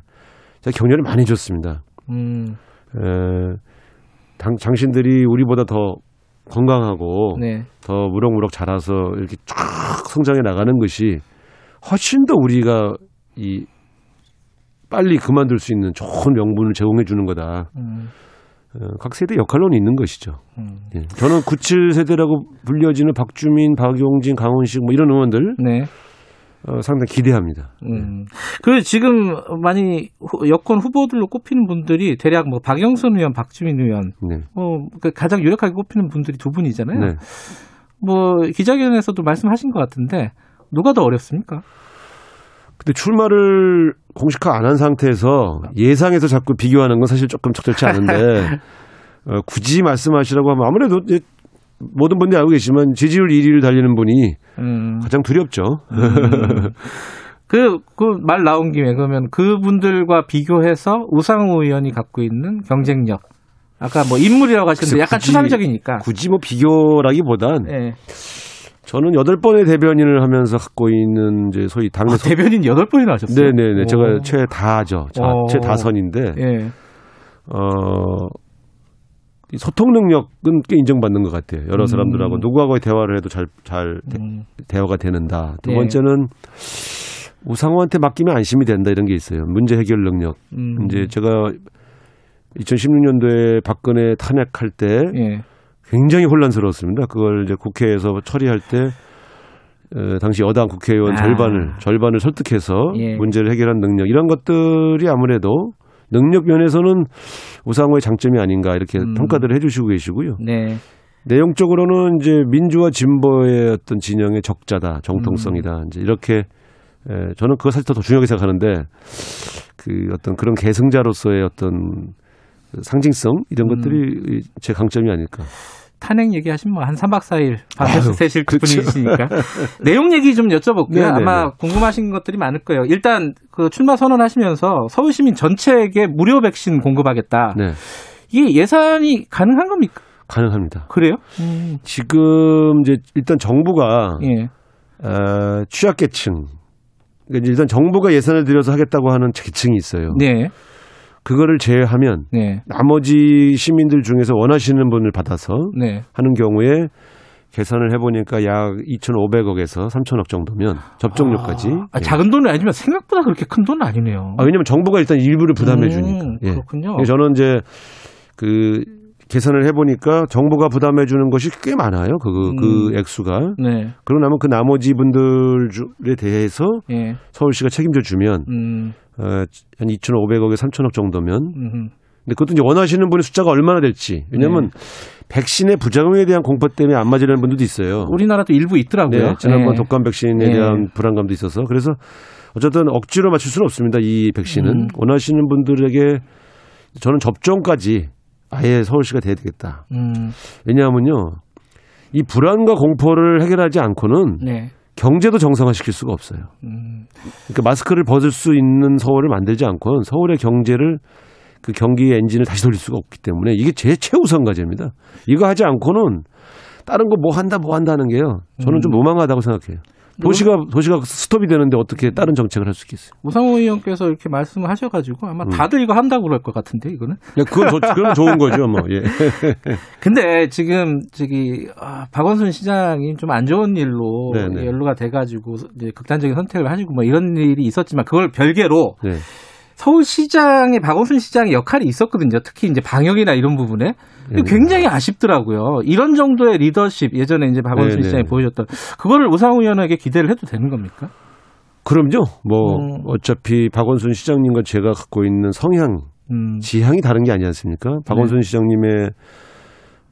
제가 격려를 많이 줬습니다. 음. 에, 당, 당신들이 우리보다 더 건강하고 네. 더 무럭무럭 자라서 이렇게 쭉 성장해 나가는 것이 훨씬 더 우리가 이 빨리 그만둘 수 있는 좋은 명분을 제공해 주는 거다. 음. 어, 각 세대 역할론이 있는 것이죠. 음. 예. 저는 97세대라고 불려지는 박주민, 박용진, 강원식 뭐 이런 의원들 네. 어, 상당히 기대합니다. 음. 그 지금 많이 후- 여권 후보들로 꼽히는 분들이 대략 뭐 박영선 의원, 박주민 의원, 네. 뭐그 가장 유력하게 꼽히는 분들이 두 분이잖아요. 네. 뭐 기자회견에서도 말씀하신 것 같은데 누가 더 어렵습니까? 근데 출마를 공식화 안 한 상태에서 예상해서 자꾸 비교하는 건 사실 조금 적절치 않은데 어, 굳이 말씀하시라고 하면 아무래도 모든 분들이 알고 계시지만 지지율 1위를 달리는 분이 음. 가장 두렵죠. 그, 그 말 나온 김에 그러면 그분들과 비교해서 우상호 의원이 갖고 있는 경쟁력. 아까 뭐 인물이라고 하시는데 글쎄, 약간 굳이- 추상적이니까. 굳이 뭐 비교라기보단 예. 저는 여덟 번의 대변인을 하면서 갖고 있는 이제 소위 당내 아, 대변인 여덟 번이나 하셨어요? 네네네. 오. 제가 최다죠. 자, 오. 최다선인데 예. 어, 이 소통 능력은 꽤 인정받는 것 같아요. 여러 음. 사람들하고 누구하고의 대화를 해도 잘, 잘 대, 음. 대화가 되는다. 두 예. 번째는 우상호한테 맡기면 안심이 된다 이런 게 있어요. 문제 해결 능력. 음. 이제 제가 2016년도에 박근혜 탄핵할 때 예. 굉장히 혼란스러웠습니다. 그걸 이제 국회에서 처리할 때 어, 당시 여당 국회의원 아. 절반을 절반을 설득해서 예. 문제를 해결한 능력 이런 것들이 아무래도 능력 면에서는 우상호의 장점이 아닌가 이렇게 음. 평가들을 해주시고 계시고요. 네. 내용적으로는 이제 민주와 진보의 어떤 진영의 적자다, 정통성이다. 음. 이제 이렇게 에, 저는 그거 사실 더 중요하게 생각하는데 그 어떤 그런 계승자로서의 어떤 상징성 이런 음. 것들이 제 강점이 아닐까. 탄핵 얘기하시면 뭐한 3박 4일 밤새 아유, 세실 그쵸. 분이시니까. 내용 얘기 좀 여쭤볼게요. 네네네. 아마 궁금하신 것들이 많을 거예요. 일단 그 출마 선언하시면서 서울 시민 전체에게 무료 백신 공급하겠다. 네, 이게 예산이 가능한 겁니까? 가능합니다. 그래요? 지금 이제 일단 정부가 예. 어, 취약계층 그러니까 일단 정부가 예산을 들여서 하겠다고 하는 계층이 있어요. 네. 그거를 제외하면 네. 나머지 시민들 중에서 원하시는 분을 받아서 네. 하는 경우에 계산을 해보니까 약 2,500억에서 3,000억 정도면 접종료까지. 아, 작은 돈은 아니지만 생각보다 그렇게 큰 돈은 아니네요. 아, 왜냐면 정부가 일단 일부를 부담해 음, 주니까. 예. 그렇군요. 그래서 저는 이제 그 계산을 해보니까 정부가 부담해 주는 것이 꽤 많아요. 그, 그 음. 액수가. 네. 그러고 나면 그 나머지 분들에 대해서 예. 서울시가 책임져 주면 음. 어, 한 2,500억에 3,000억 정도면 음. 근데 그것도 이제 원하시는 분의 숫자가 얼마나 될지. 왜냐면 네. 백신의 부작용에 대한 공포 때문에 안 맞으려는 분들도 있어요. 우리나라도 일부 있더라고요. 네, 지난번 예. 독감 백신에 예. 대한 불안감도 있어서 그래서 어쨌든 억지로 맞출 수는 없습니다. 이 백신은 음. 원하시는 분들에게 저는 접종까지 아예 서울시가 돼야 되겠다. 음. 왜냐하면요, 이 불안과 공포를 해결하지 않고는 네. 경제도 정상화시킬 수가 없어요. 음. 그러니까 마스크를 벗을 수 있는 서울을 만들지 않고는 서울의 경제를 그 경기의 엔진을 다시 돌릴 수가 없기 때문에 이게 제 최우선 과제입니다. 이거 하지 않고는 다른 거 뭐 한다 뭐 한다 하는 게요. 저는 좀 음. 무망하다고 생각해요. 도시가 도시가 스톱이 되는데 어떻게 다른 정책을 할 수 있겠어요? 우상호 의원께서 이렇게 말씀을 하셔가지고 아마 음. 다들 이거 한다고 그럴 것 같은데 이거는. 야, 그건 좋, 그건 좋은 거죠, 뭐. 예. 근데 지금 저기 아, 박원순 시장이 좀 안 좋은 일로 네네. 연루가 돼가지고 극단적인 선택을 하시고 뭐 이런 일이 있었지만 그걸 별개로 네. 서울시장의 박원순 시장의 역할이 있었거든요. 특히 이제 방역이나 이런 부분에 네. 굉장히 아쉽더라고요. 이런 정도의 리더십 예전에 이제 박원순 네네. 시장이 보여줬던 그거를 우상호 의원에게 기대를 해도 되는 겁니까? 그럼요. 뭐 음. 어차피 박원순 시장님과 제가 갖고 있는 성향, 음. 지향이 다른 게 아니지 않습니까? 박원순 시장님의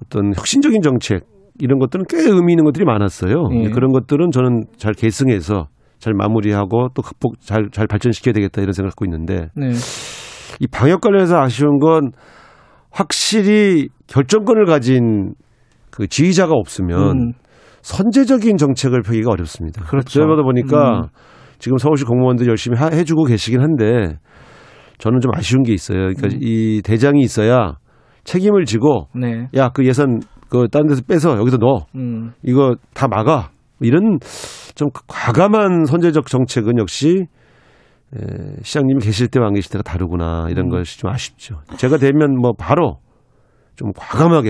어떤 혁신적인 정책 이런 것들은 꽤 의미 있는 것들이 많았어요. 예. 그런 것들은 저는 잘 계승해서 잘 마무리하고 또 극복 잘 잘 발전시켜야 되겠다 이런 생각을 갖고 있는데 네. 이 방역 관련해서 아쉬운 건 확실히 결정권을 가진 그 지휘자가 없으면 음. 선제적인 정책을 펴기가 어렵습니다. 그렇죠. 저희보다 보니까 음. 지금 서울시 공무원들 열심히 하- 해주고 계시긴 한데 저는 좀 아쉬운 게 있어요. 그러니까 음. 이 대장이 있어야 책임을 지고 네. 야그 예산 그 다른 데서 빼서 여기서 넣어 음. 이거 다 막아 이런 좀 과감한 선제적 정책은 역시 에, 시장님이 계실 때와 안 계실 때가 다르구나 이런 음. 것이 좀 아쉽죠. 제가 되면 뭐 바로 좀 과감하게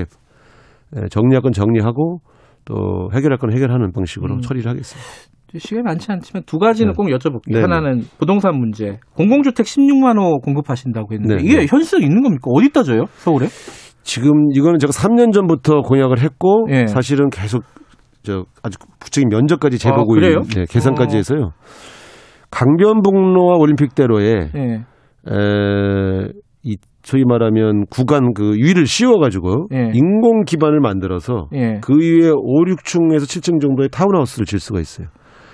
에, 정리할 건 정리하고 또 해결할 건 해결하는 방식으로 음. 처리를 하겠습니다. 시간이 많지 않지만 두 가지는 네. 꼭 여쭤볼게요. 네네. 하나는 부동산 문제. 공공주택 16만 호 공급하신다고 했는데 네, 이게 네. 현실성 있는 겁니까? 어디 따져요? 서울에? 지금 이거는 제가 3년 전부터 공약을 했고 예. 사실은 계속 저 아주 구체적인 면적까지 재보고 아? 있는 네, 계산까지 어. 해서요. 강변북로와 올림픽대로에 예. 에, 이 소위 말하면 구간 그 위를 씌워가지고 예. 인공 기반을 만들어서 예. 그 위에 5, 6층에서 7층 정도의 타운하우스를 질 수가 있어요.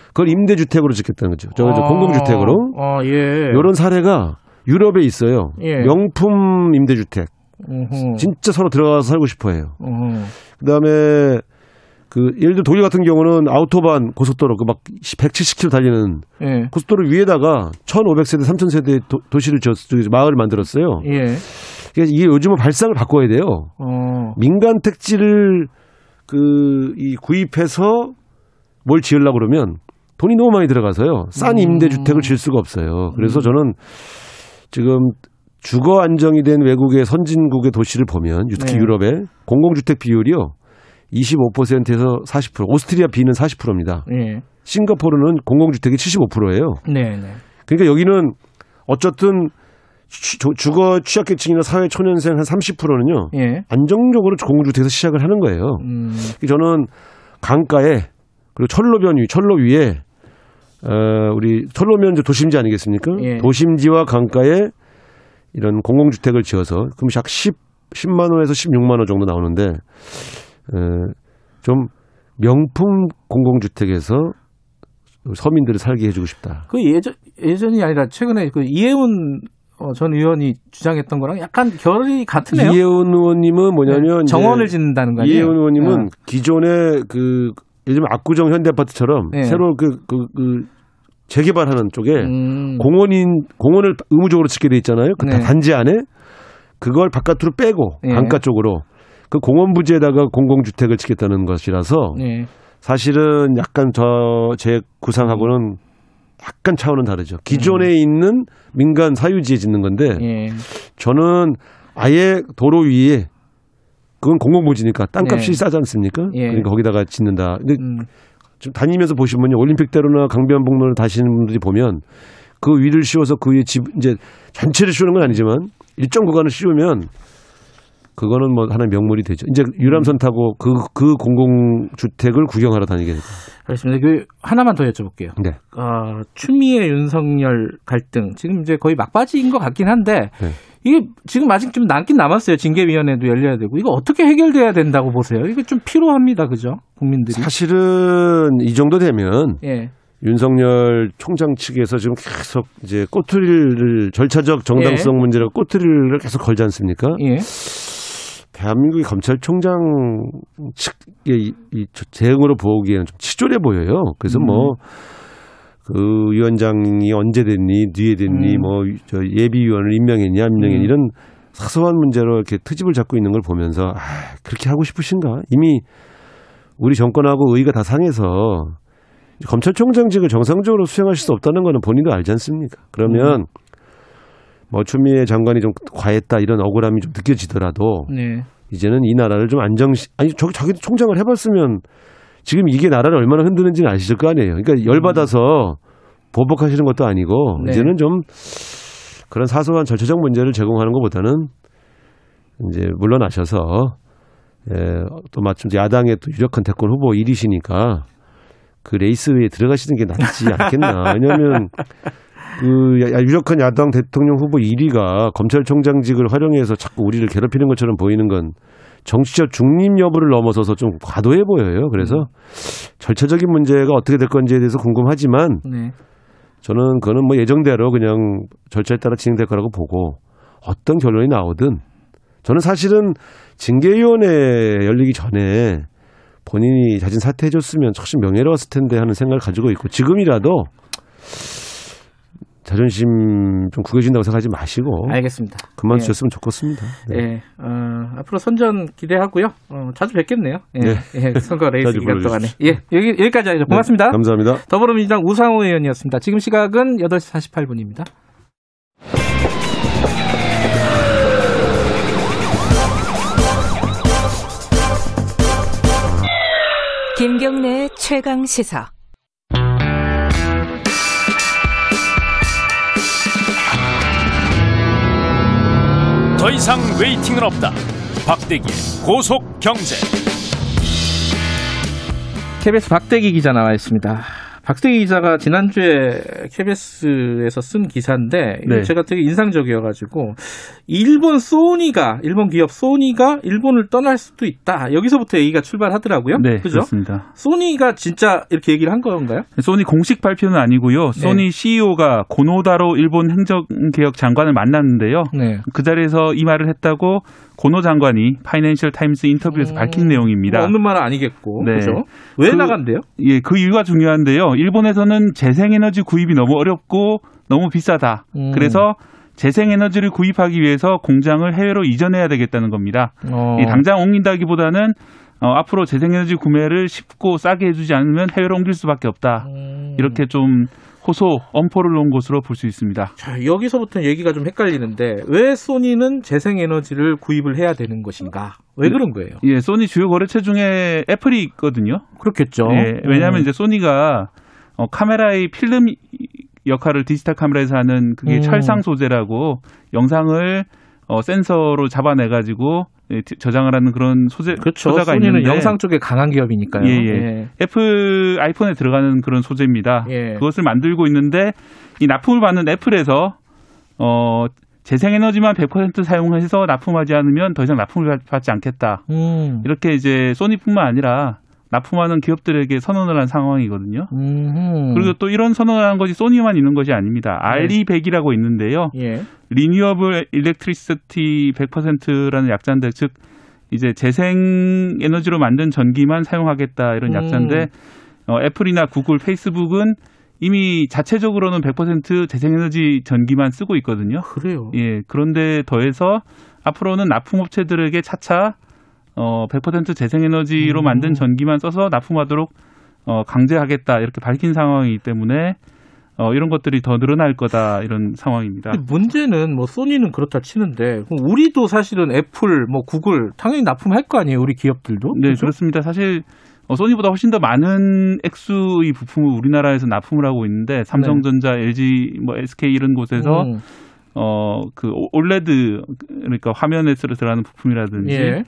그걸 임대주택으로 짓겠다는 거죠. 저, 저 아, 공공주택으로. 아, 예. 이런 사례가 유럽에 있어요. 예. 명품 임대주택. 진짜 서로 들어가서 살고 싶어 해요. 음흠. 그다음에 그 예를 들어 독일 같은 경우는 아우토반 고속도로 그 막 170km 달리는 예. 고속도로 위에다가 1,500세대, 3,000세대 도, 시를 저, 저 마을을 만들었어요. 예. 그래서 이게 요즘은 발상을 바꿔야 돼요. 어. 민간 택지를 그 이 구입해서 뭘 지으려고 그러면 돈이 너무 많이 들어가서요. 싼 임대 주택을 지을 수가 없어요. 그래서 저는 지금 주거 안정이 된 외국의 선진국의 도시를 보면 특히 네. 유럽의 공공주택 비율이요. 25%에서 40%. 오스트리아 B는 40%입니다. 예. 싱가포르는 공공주택이 75%예요. 네, 네. 그러니까 여기는 어쨌든 주거 취약계층이나 사회 초년생 한 30%는요. 예. 안정적으로 공공주택에서 시작을 하는 거예요. 음. 저는 강가에 그리고 철로변 위, 철로 위에 어, 우리 철로면 도심지 아니겠습니까? 예. 도심지와 강가에 이런 공공주택을 지어서 그럼 약 10, 10만 원에서 16만 원 정도 나오는데 에, 좀 명품 공공주택에서 서민들을 살게 해주고 싶다. 그 예전 예전이 아니라 최근에 그 이해운 어, 전 의원이 주장했던 거랑 약간 결이 같으네요. 이혜원 의원님은 뭐냐면 네, 정원을 짓는다는 거 아니에요? 이혜원 의원님은 어. 기존의 그 예전 압구정 현대아파트처럼 네. 새로 그, 그, 그 재개발하는 쪽에 음. 공원인 공원을 의무적으로 짓게 돼 있잖아요. 그 네. 단지 안에 그걸 바깥으로 빼고 네. 강가 쪽으로 그 공원 부지에다가 공공주택을 짓겠다는 것이라서 네. 사실은 약간 저 제 구상하고는 약간 차원은 다르죠. 기존에 있는 민간 사유지에 짓는 건데 음. 예. 저는 아예 도로 위에 그건 공공부지니까 땅값이 네. 싸지 않습니까? 예. 그러니까 거기다가 짓는다. 근데 음. 좀 다니면서 보시면요. 올림픽대로나 강변북로를 다시는 분들이 보면 그 위를 씌워서 그 위에 집 이제 전체를 씌우는 건 아니지만 일정 구간을 씌우면 그거는 뭐 하나의 명물이 되죠. 이제 유람선 타고 그, 그 공공주택을 구경하러 다니게 됩니다. 그렇습니다. 그 하나만 더 여쭤볼게요. 네. 아, 추미애 윤석열 갈등 지금 이제 거의 막바지인 것 같긴 한데 네. 이게 지금 아직 좀 남긴 남았어요. 징계위원회도 열려야 되고 이거 어떻게 해결돼야 된다고 보세요? 이거 좀 필요합니다, 그죠? 국민들이. 사실은 이 정도 되면 예. 윤석열 총장 측에서 지금 계속 이제 꼬투리를 절차적 정당성 문제라고 꼬투리를 계속 걸지 않습니까? 예. 대한민국의 검찰총장 측의 이, 이 대응으로 보기에는 좀 치졸해 보여요. 그래서 음. 뭐, 그 위원장이 언제 됐니, 뒤에 됐니, 음. 뭐, 저 예비위원을 임명했냐, 안 임명했니, 음. 이런 사소한 문제로 이렇게 트집을 잡고 있는 걸 보면서, 아, 그렇게 하고 싶으신가? 이미 우리 정권하고 의의가 다 상해서 검찰총장직을 정상적으로 수행하실 수 없다는 거는 본인도 알지 않습니까? 그러면 뭐 추미애 장관이 좀 과했다 이런 억울함이 좀 느껴지더라도 네. 이제는 이 나라를 좀 안정 아니 저 자기도 총장을 해봤으면 지금 이게 나라를 얼마나 흔드는지는 아시실 거 아니에요. 그러니까 열 받아서 보복하시는 것도 아니고 네. 이제는 좀 그런 사소한 절차적 문제를 제공하는 것보다는 이제 물러나셔서 예, 또 마침 야당의 또 유력한 대권 후보 1위시니까 그 레이스에 들어가시는 게 낫지 않겠나. 왜냐하면 그 야- 유력한 야당 대통령 후보 1위가 검찰총장직을 활용해서 자꾸 우리를 괴롭히는 것처럼 보이는 건 정치적 중립 여부를 넘어서서 좀 과도해 보여요. 그래서 절차적인 문제가 어떻게 될 건지에 대해서 궁금하지만 네. 저는 그거는 뭐 예정대로 그냥 절차에 따라 진행될 거라고 보고 어떤 결론이 나오든 저는 사실은 징계위원회 열리기 전에 본인이 자진 사퇴해줬으면 훨씬 명예로웠을 텐데 하는 생각을 가지고 있고 지금이라도 자존심 좀 구겨진다고 생각하지 마시고 알겠습니다. 그만두셨으면 좋겠습니다. 네. 예. 어, 앞으로 선전 기대하고요. 어, 자주 뵙겠네요. 예. 네. 예, 선거 레이스 기간 동안에. 예. 여기 여기까지 하죠. 고맙습니다. 네, 감사합니다. 더불어민주당 우상호 의원이었습니다. 지금 시각은 8시 48분입니다. 김경래의 최강 시사. 더 이상 웨이팅은 없다. 박대기의 고속 경제. KBS 박대기 기자 나와 있습니다. 박대기 기자가 지난주에 KBS에서 쓴 기사인데 네. 제가 되게 인상적이어가지고 일본 소니가 일본 기업 소니가 일본을 떠날 수도 있다. 여기서부터 얘기가 출발하더라고요. 네, 그죠? 그렇습니다. 소니가 진짜 이렇게 얘기를 한 건가요? 소니 공식 발표는 아니고요. 소니 CEO가 고노다로 일본 행정개혁 장관을 만났는데요. 네. 그 자리에서 이 말을 했다고 고노 장관이 파이낸셜 타임스 인터뷰에서 밝힌 내용입니다. 뭐 없는 말은 아니겠고. 네. 그죠? 왜 그- 나간대요? 예, 그 이유가 중요한데요. 일본에서는 재생에너지 구입이 너무 어렵고 너무 비싸다. 음. 그래서 재생에너지를 구입하기 위해서 공장을 해외로 이전해야 되겠다는 겁니다. 어. 이 당장 옮긴다기보다는 어, 앞으로 재생에너지 구매를 쉽고 싸게 해주지 않으면 해외로 옮길 수밖에 없다. 음. 이렇게 좀 호소, 엄포를 놓은 것으로 볼 수 있습니다. 자, 여기서부터 얘기가 좀 헷갈리는데 왜 소니는 재생에너지를 구입을 해야 되는 것인가? 왜 네. 그런 거예요? 예, 소니 주요 거래처 중에 애플이 있거든요. 그렇겠죠. 예, 왜냐하면 음. 이제 소니가 어, 카메라의 필름 역할을 디지털 카메라에서 하는 그게 음. 촬상 소재라고 영상을 어, 센서로 잡아내가지고 예, 디- 저장을 하는 그런 소재 그렇죠. 소니는 있는데 영상 쪽에 강한 기업이니까요. 예, 예. 애플 아이폰에 들어가는 그런 소재입니다. 예. 그것을 만들고 있는데 이 납품을 받는 애플에서 어 재생에너지만 100% 사용해서 납품하지 않으면 더 이상 납품을 받- 받지 않겠다. 음. 이렇게 이제 소니뿐만 아니라 납품하는 기업들에게 선언을 한 상황이거든요. 음. 그리고 또 이런 선언을 한 것이 소니만 있는 것이 아닙니다. RE100이라고 있는데요. 예. Renewable Electricity 100%라는 약자인데 즉 이제 재생 에너지로 만든 전기만 사용하겠다 이런 음. 약자인데 어, 애플이나 구글, 페이스북은 이미 자체적으로는 100% 재생에너지 전기만 쓰고 있거든요. 그래요. 예, 그런데 더해서 앞으로는 납품업체들에게 차차 어, 100% 재생에너지로 음. 만든 전기만 써서 납품하도록 어, 강제하겠다 이렇게 밝힌 상황이기 때문에 어, 이런 것들이 더 늘어날 거다 이런 상황입니다. 문제는 뭐 소니는 그렇다 치는데 우리도 사실은 애플, 뭐 구글 당연히 납품할 거 아니에요, 우리 기업들도? 네, 그죠? 그렇습니다. 사실 어, 소니보다 훨씬 더 많은 액수의 부품을 우리나라에서 납품을 하고 있는데 삼성전자, LG, 뭐 SK 이런 곳에서 음. 어그 올레드 그러니까 화면에 들어가는 부품이라든지 예.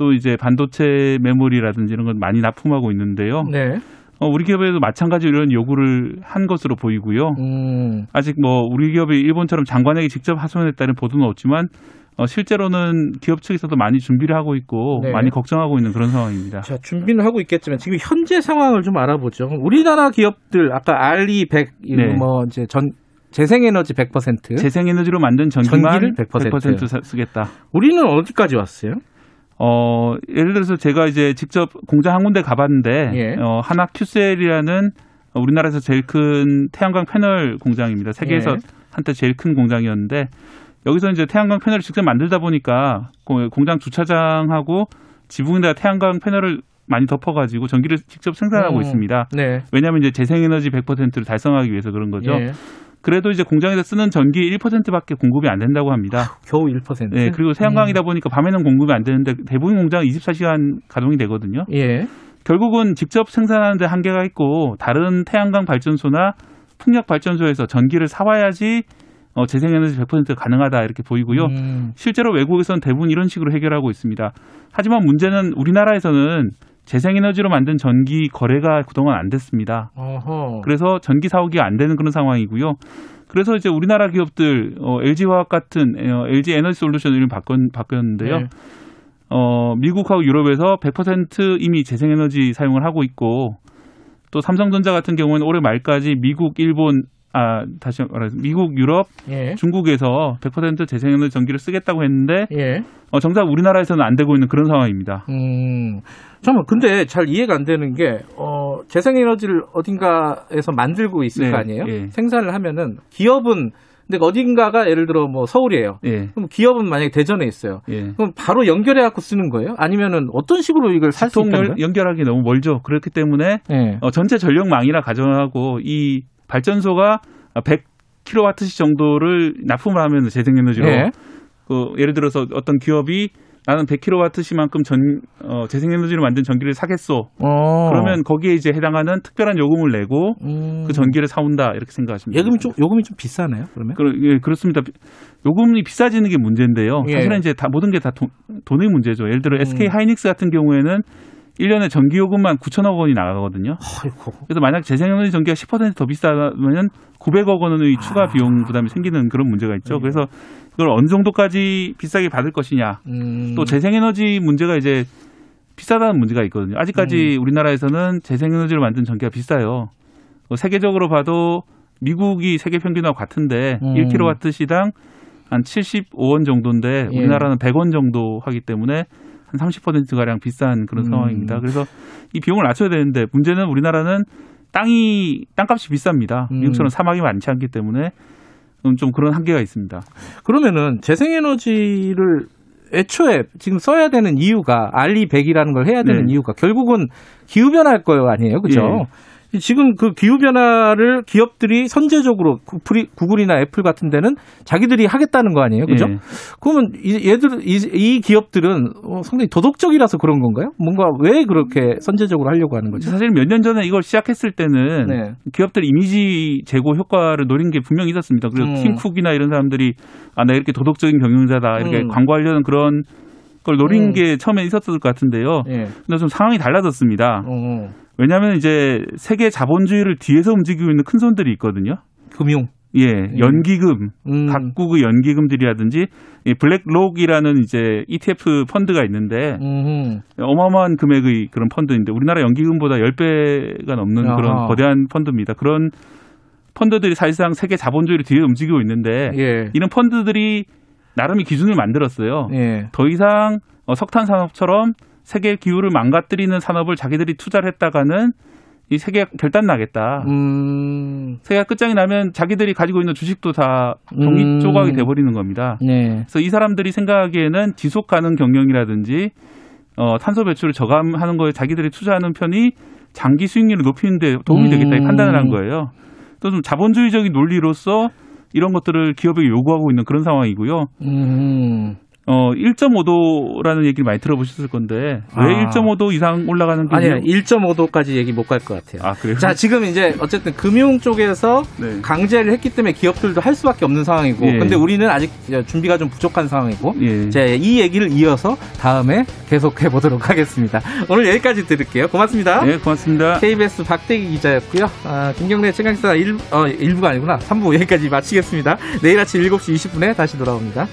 또 이제 반도체 메모리라든지 이런 건 많이 납품하고 있는데요. 네. 어, 우리 기업에도 마찬가지로 이런 요구를 한 것으로 보이고요. 음. 아직 뭐 우리 기업이 일본처럼 장관에게 직접 하소연했다는 보도는 없지만 어, 실제로는 기업 측에서도 많이 준비를 하고 있고 네. 많이 걱정하고 있는 그런 상황입니다. 자, 준비는 하고 있겠지만 지금 현재 상황을 좀 알아보죠. 우리나라 기업들 아까 알리 100, 네. 뭐 이제 전 재생에너지 100%. 재생에너지로 만든 전기만 전기를 100%. 100% 사- 쓰겠다. 우리는 어디까지 왔어요? 어, 예를 들어서 제가 이제 직접 공장 한 군데 가봤는데, 예. 어, 하나 큐셀이라는 우리나라에서 제일 큰 태양광 패널 공장입니다. 세계에서 예. 한때 제일 큰 공장이었는데, 여기서 이제 태양광 패널을 직접 만들다 보니까 고- 공장 주차장하고 지붕에다가 태양광 패널을 많이 덮어가지고 전기를 직접 생산하고 음. 있습니다. 네. 왜냐하면 이제 재생에너지 100%를 달성하기 위해서 그런 거죠. 예. 그래도 이제 공장에서 쓰는 전기 1%밖에 공급이 안 된다고 합니다. 겨우 1%. 네, 그리고 태양광이다 보니까 밤에는 공급이 안 되는데 대부분 공장은 24시간 가동이 되거든요. 예. 결국은 직접 생산하는데 한계가 있고 다른 태양광 발전소나 풍력 발전소에서 전기를 사와야지 어, 재생에너지 100% 가능하다 이렇게 보이고요. 음. 실제로 외국에서는 대부분 이런 식으로 해결하고 있습니다. 하지만 문제는 우리나라에서는 재생에너지로 만든 전기 거래가 그동안 안 됐습니다. 어허. 그래서 전기 사오기가 안 되는 그런 상황이고요. 그래서 이제 우리나라 기업들 어, LG화학 같은 어, LG 에너지 솔루션 이름 바뀌었는데요. 네. 어, 미국하고 유럽에서 100% 이미 재생에너지 사용을 하고 있고 또 삼성전자 같은 경우는 올해 말까지 미국, 일본 아 다시 말해서 미국, 유럽, 예. 중국에서 100% 재생에너지 전기를 쓰겠다고 했는데 예. 어, 정작 우리나라에서는 안 되고 있는 그런 상황입니다. 음. 잠깐만, 근데 잘 이해가 안 되는 게, 어, 재생에너지를 어딘가에서 만들고 있을 네, 거 아니에요? 예. 생산을 하면은, 기업은, 근데 어딘가가 예를 들어 뭐 서울이에요. 예. 그럼 기업은 만약에 대전에 있어요. 예. 그럼 바로 연결해 갖고 쓰는 거예요? 아니면은 어떤 식으로 이걸 살수통 있는? 연결하기 너무 멀죠. 그렇기 때문에 예. 어, 전체 전력망이라 가정하고 이 발전소가 100kWh 정도를 납품을 하면 재생에너지로 예. 그 예를 들어서 어떤 기업이 나는 100kWh만큼 전 어, 재생에너지로 만든 전기를 사겠소. 어. 그러면 거기에 이제 해당하는 특별한 요금을 내고 음. 그 전기를 사온다 이렇게 생각하시면 예금이 됩니다. 좀, 요금이 좀 비싸나요, 그러면? 그러, 예, 그렇습니다. 요금이 비싸지는 게 문제인데요. 예. 사실은 이제 다 모든 게 다 돈의 문제죠. 예를 들어 음. SK 하이닉스 같은 경우에는 1년에 전기요금만 9천억 원이 나가거든요. 그래서 만약 재생에너지 전기가 10%더 비싸면 900억 원의 추가 비용 부담이 생기는 그런 문제가 있죠. 그래서 그걸 어느 정도까지 비싸게 받을 것이냐. 음. 또 재생에너지 문제가 이제 비싸다는 문제가 있거든요. 아직까지 우리나라에서는 재생에너지로 만든 전기가 비싸요. 뭐 세계적으로 봐도 미국이 세계 평균하고 같은데 음. 1kW 시당 한 75원 정도인데 예. 우리나라는 100원 정도 하기 때문에 한 30%가량 비싼 그런 음. 상황입니다. 그래서 이 비용을 낮춰야 되는데 문제는 우리나라는 땅이 땅값이 비쌉니다. 음. 미국처럼 사막이 많지 않기 때문에 음, 좀 그런 한계가 있습니다. 그러면은 재생에너지를 애초에 지금 써야 되는 이유가 알리 100이라는 걸 해야 되는 네. 이유가 결국은 기후 변화일 거예요, 아니에요? 그죠? 예. 지금 그 기후 변화를 기업들이 선제적으로 구글이, 구글이나 애플 같은 데는 자기들이 하겠다는 거 아니에요? 그죠? 예. 그러면 이, 얘들 이, 이 기업들은 어, 상당히 도덕적이라서 그런 건가요? 뭔가 왜 그렇게 선제적으로 하려고 하는 거죠? 사실 몇 년 전에 이걸 시작했을 때는 네. 기업들 이미지 제고 효과를 노린 게 분명히 있었습니다. 그리고 음. 팀쿡이나 이런 사람들이 아, 나 이렇게 도덕적인 경영자다 이렇게 음. 광고하려는 그런 걸 노린 음. 게 처음에 있었을 것 같은데요. 예. 근데 좀 상황이 달라졌습니다. 어, 왜냐하면 이제 세계 자본주의를 뒤에서 움직이고 있는 큰 손들이 있거든요. 금융. 예, 연기금, 음. 각국의 연기금들이라든지 이 블랙록이라는 이제 ETF 펀드가 있는데 음. 어마어마한 금액의 그런 펀드인데 우리나라 연기금보다 10배가 넘는 아하. 그런 거대한 펀드입니다. 그런 펀드들이 사실상 세계 자본주의를 뒤에 움직이고 있는데 예. 이런 펀드들이 나름의 기준을 만들었어요. 예. 더 이상 어, 석탄 산업처럼 세계 기후를 망가뜨리는 산업을 자기들이 투자를 했다가는 이 세계가 결단 나겠다. 음. 세계가 끝장이 나면 자기들이 가지고 있는 주식도 다 종이 음. 조각이 돼버리는 겁니다. 네. 그래서 이 사람들이 생각하기에는 지속 가능 경영이라든지 어, 탄소 배출을 저감하는 거에 자기들이 투자하는 편이 장기 수익률을 높이는 데 도움이 되겠다 이 음. 판단을 한 거예요. 또 좀 자본주의적인 논리로서 이런 것들을 기업에게 요구하고 있는 그런 상황이고요. 음. 어, 1.5도라는 얘기를 많이 들어보셨을 건데 왜 아. 1.5도 이상 올라가는 게 아니요, 1.5도까지 얘기 못 갈 것 같아요. 아, 그래요? 자, 지금 이제 어쨌든 금융 쪽에서 네. 강제를 했기 때문에 기업들도 할 수밖에 없는 상황이고, 예. 근데 우리는 아직 준비가 좀 부족한 상황이고, 예. 자, 이 얘기를 이어서 다음에 계속해 보도록 하겠습니다. 오늘 여기까지 들을게요. 고맙습니다. 네, 고맙습니다. KBS 박대기 기자였고요. 아, 김경래 최강사 1, 어, 1부가 아니구나. 3부 여기까지 마치겠습니다. 내일 아침 7시 20분에 다시 돌아옵니다.